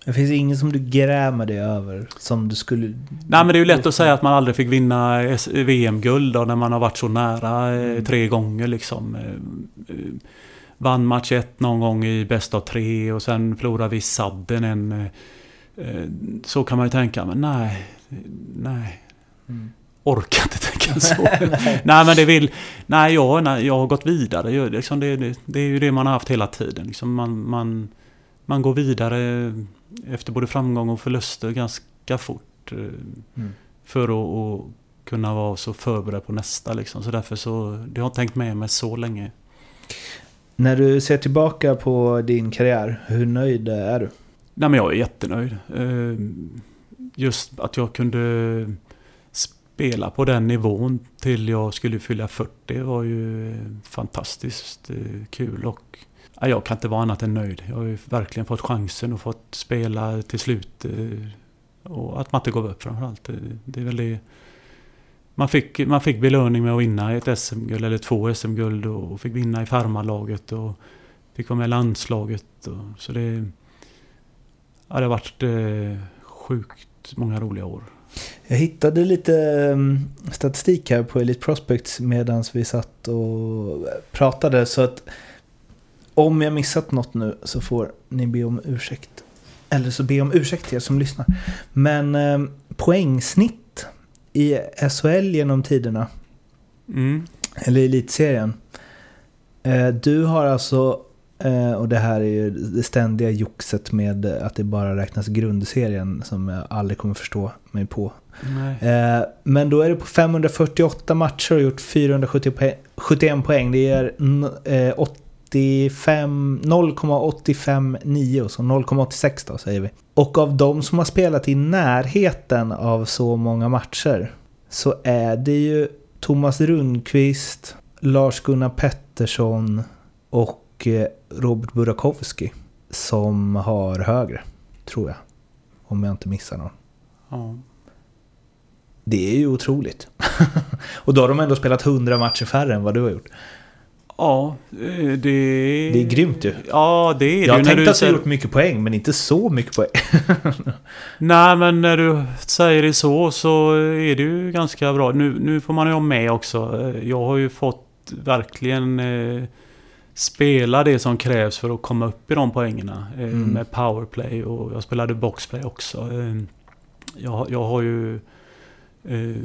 Det finns ingen som du grämer dig över? Som du skulle... Nej men det är ju lätt att säga att man aldrig fick vinna VM-guld när man har varit så nära eh, mm. tre gånger liksom. Eh, eh, vann match ett någon gång i bäst av tre och sen förlorade vi sadden en... Så kan man ju tänka, men nej. Nej. Mm orkar inte tänka så. nej men det vill... Nej jag, nej, jag har gått vidare. Jag, liksom det, det, det, är ju det man har haft hela tiden. Liksom man, man, man går vidare efter både framgång och förluster ganska fort. Eh, mm. För att, att, kunna vara så förberedd på nästa liksom. Så därför så... Det har jag tänkt med mig så länge. När du ser tillbaka på din karriär, hur nöjd är du? Nej men jag är jättenöjd. Eh, just att jag kunde spela på den nivån till jag skulle fylla 40 var ju eh, fantastiskt eh, kul och jag kan inte vara annat än nöjd. Jag har ju verkligen fått chansen och fått spela till slut. Eh, och att man inte gav upp framförallt. Det är väl det. Man fick, man fick belöning med att vinna ett SM-guld eller två SM-guld och fick vinna i farmarlaget och fick vara med i landslaget. Och, så det, ja, det har varit sjukt många roliga år. Jag hittade lite mm, statistik här på Elite Prospects medan vi satt och pratade. Så att om jag missat något nu så får ni be om ursäkt. Eller så be om ursäkt till er som lyssnar. Men eh, poängsnitt i SHL genom tiderna. Mm. Eller elitserien. Eh, du har alltså och det här är ju det ständiga joxet med att det bara räknas grundserien som jag aldrig kommer förstå mig på. Eh, men då är det på 548 matcher och gjort 471 poäng. Det är eh, 0,859 så 0,86 då säger vi. Och av de som har spelat i närheten av så många matcher så är det ju Thomas Rundqvist, Lars-Gunnar Pettersson och Eh, Robert Burakovsky som har högre, tror jag. Om jag inte missar någon. Ja. Det är ju otroligt. och då har de ändå spelat 100 matcher färre än vad du har gjort. Ja, eh, det... Det är grymt ju. Ja, det är Jag har tänkt att du har gjort mycket poäng, men inte så mycket poäng. Nej, men när du säger det så, så är det ju ganska bra. Nu, nu får man ju ha med också. Jag har ju fått verkligen spela det som krävs för att komma upp i de poängerna. Eh, Mm. Med powerplay och jag spelade boxplay också. Eh, jag, jag har ju... Eh,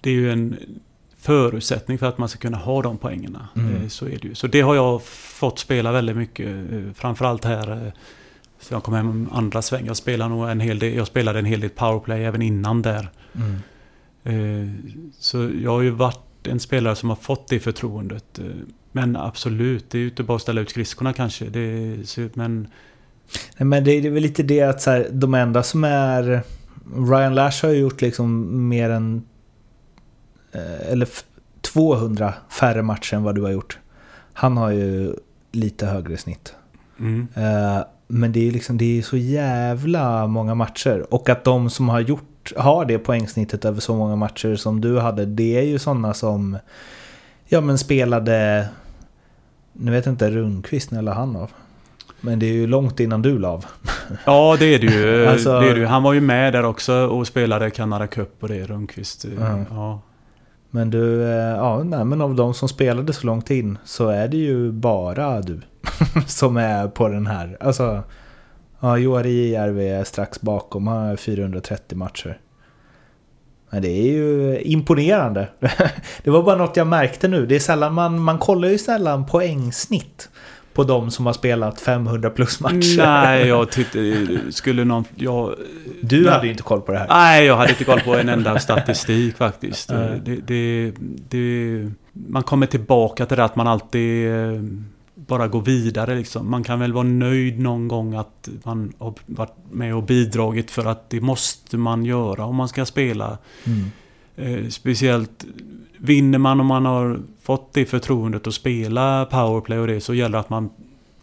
det är ju en förutsättning för att man ska kunna ha de poängerna. Mm. Eh, så är det ju. Så det har jag fått spela väldigt mycket. Eh, framförallt här. Eh, så jag kom hem andra sväng. Jag spelar nog en hel del. Jag spelade en hel del powerplay även innan där. Mm. Eh, Så jag har ju varit en spelare som har fått det förtroendet. Men absolut, det är ju inte bara att ställa ut skridskorna kanske. Det men Nej, men det är väl lite det att så här, de enda som är... Ryan Lash har ju gjort liksom mer än... eh, Eller f- 200 färre matcher än vad du har gjort. Han har ju lite högre snitt. mm, Eh, Men det är ju liksom, det är så jävla många matcher. Och att de som har gjort, har det poängsnittet över så många matcher som du hade, det är ju sådana som... Ja men spelade... Nu vet inte Rundqvist när la han av. Men det är ju långt innan du la av. Ja, det är det ju. Alltså- det är det ju. Han var ju med där också och spelade Canada Cup och det, Rundqvist. Mm. Ja. Men du, eh, ja, nej, men av de som spelade så långt in så är det ju bara du som är på den här. Alltså, ja, Joari är strax bakom, han har 430 matcher. Men det är ju imponerande. Det var bara något jag märkte nu. Det är sällan man, man kollar ju sällan poängsnitt på de som har spelat 500 plus matcher. Nej, jag tyckte... Skulle någon... Jag, Du hade ju inte koll på det här. Nej, jag hade inte koll på en enda statistik faktiskt. Det, det, det, man kommer tillbaka till det att man alltid eh, bara går vidare liksom. Man kan väl vara nöjd någon gång att man har varit med och bidragit för att det måste man göra om man ska spela. Mm. Eh, speciellt vinner man om man har fått det förtroendet att spela powerplay och det så gäller det att man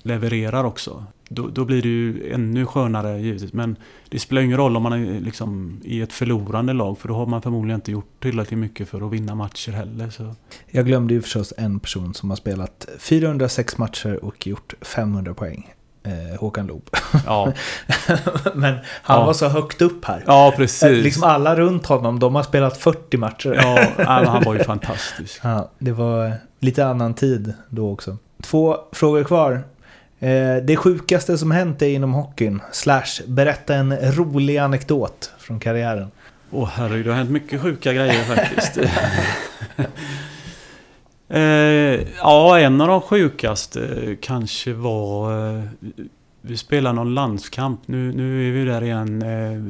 levererar också. Då, då blir det ju ännu skönare givetvis. Men det spelar ingen roll om man är liksom i ett förlorande lag för då har man förmodligen inte gjort tillräckligt mycket för att vinna matcher heller. Så. Jag glömde ju förstås en person som har spelat 406 matcher och gjort 500 poäng. Eh, Håkan Loob. Ja, Men han Ja. var så högt upp här. ja Eh, precis. Liksom alla runt honom, de har spelat 40 matcher. Ja, han var ju fantastisk. Ja, det var lite annan tid då också. Två frågor kvar. Eh, det sjukaste som hänt dig inom hockeyn? Slash, berätta en rolig anekdot från karriären. Åh herregud, det har hänt mycket sjuka grejer faktiskt. eh, ja, en av de sjukaste kanske var... Eh, vi spelade någon landskamp. Nu, nu är vi där igen eh,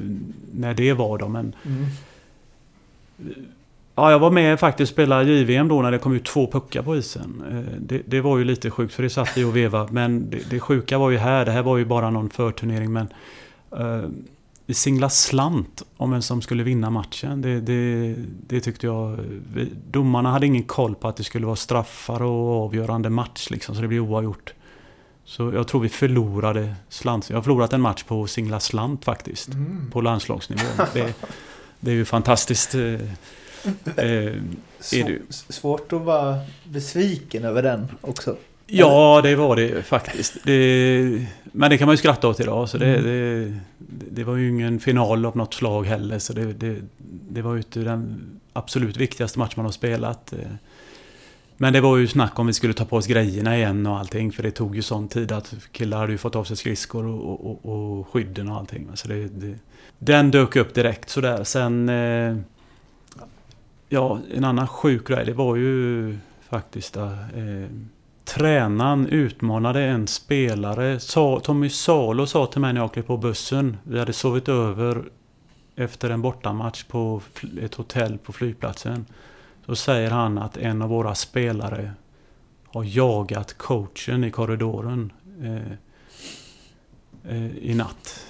när det var då, men... Ja, jag var med faktiskt och spelade JVM då när det kom ut två puckar på isen. Eh, Det, det var ju lite sjukt för det satt vi och vevade. Men det, det sjuka var ju här, det här var ju bara någon förturnering men... eh, vi singlade slant om vem som skulle vinna matchen. Det, det, det tyckte jag... vi- Domarna hade ingen koll på att det skulle vara straffar och avgörande match liksom, så det blev oavgjort. Så jag tror vi förlorade slant. Jag har förlorat en match på singla slant faktiskt. På landslagsnivå. Det, det är ju fantastiskt. Eh, eh, är du. Svårt att vara besviken över den också. Ja, det var det faktiskt. Det, men det kan man ju skratta åt idag. Så det, det, det var ju ingen final av något slag heller. Så det, var ju inte den absolut viktigaste match man har spelat. eh. Men det var ju snack om vi skulle ta på oss grejerna igen och allting. För det tog ju sån tid att killar hade ju fått av sig skridskor och, och, och, skydden och allting. Så det, det, den dök upp direkt sådär. Sen... Ja, en annan sjuk grej. Det var ju faktiskt... Eh, tränaren utmanade en spelare. Sa, Tommy Salo sa till mig när jag klev på bussen. Vi hade sovit över efter en bortamatch på ett hotell på flygplatsen. Så säger han att en av våra spelare har jagat coachen i korridoren eh, eh, i natt.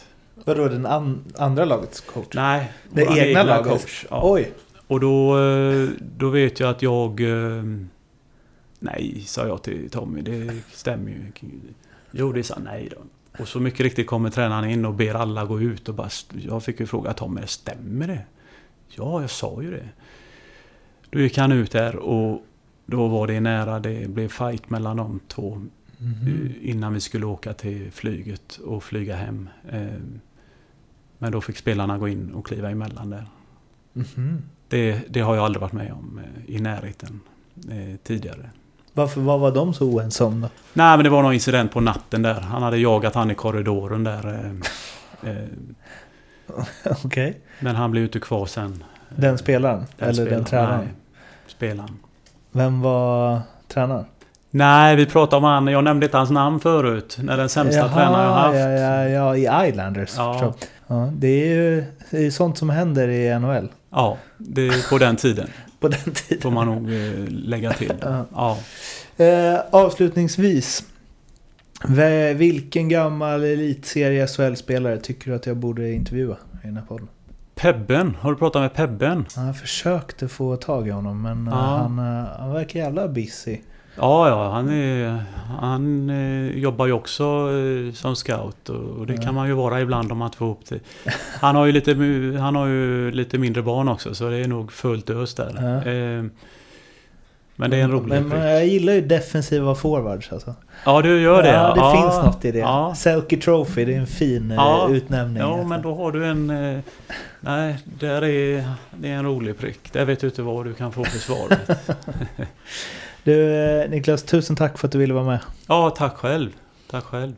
Vadå, den an- andra lagets coach? Nej, Det vår egna laget? coach. Ja. Oj! Och då, eh, då vet jag att jag... eh, Nej, sa jag till Tommy. Det stämmer ju. Jo, det sa nej då. Och så mycket riktigt kommer tränaren in och ber alla gå ut och bara... Jag fick ju fråga Tommy, stämmer det? Ja, jag sa ju det. Då gick han ut där och då var det nära. Det blev fight mellan de två. eh, Innan vi skulle åka till flyget och flyga hem. Men då fick spelarna gå in och kliva emellan där. Mhm. Det, det har jag aldrig varit med om eh, i närheten eh, tidigare. Varför, vad var de så oense om då? Nej men det var någon incident på natten där. Han hade jagat han i korridoren där. Eh, Okej. men han blev ju inte kvar sen. Den spelaren? Den eller spelaren. den tränaren? Nej, spelaren. Vem var tränaren? Nej, vi pratade om han. Jag nämnde inte hans namn förut. När den sämsta tränaren jag haft. Ja, ja, ja, i Islanders. Ja. Ja, det är ju det är sånt som händer i NHL. Ja, det är på den tiden. På den tiden. Får man nog eh, lägga till. Ja. Eh, avslutningsvis. Vilken gammal elitserie SHL-spelare tycker du att jag borde intervjua i den här podden? Pebben, har du pratat med Pebben? Ja, Jag försökte få tag i honom men eh, Ja. han, eh, han verkar jävla busy. Ja, ja, han, är, han eh, jobbar ju också eh, som scout och, det Ja. kan man ju vara ibland om man får ihop det. Han har ju lite, han har ju lite mindre barn också så det är nog fullt ös där. Ja. Eh, men det är en rolig Men, men jag gillar ju defensiva forwards alltså. Ja, du gör det? Ja, det finns något i det. Ja, Selke Trophy, det är en fin Ja. utnämning. ja alltså. men då har du en... Nej, där är, det är en rolig prick. Där vet du inte vad du kan få för svar. Du eh, Niklas, tusen tack för att du ville vara med. ja, tack själv. Tack själv.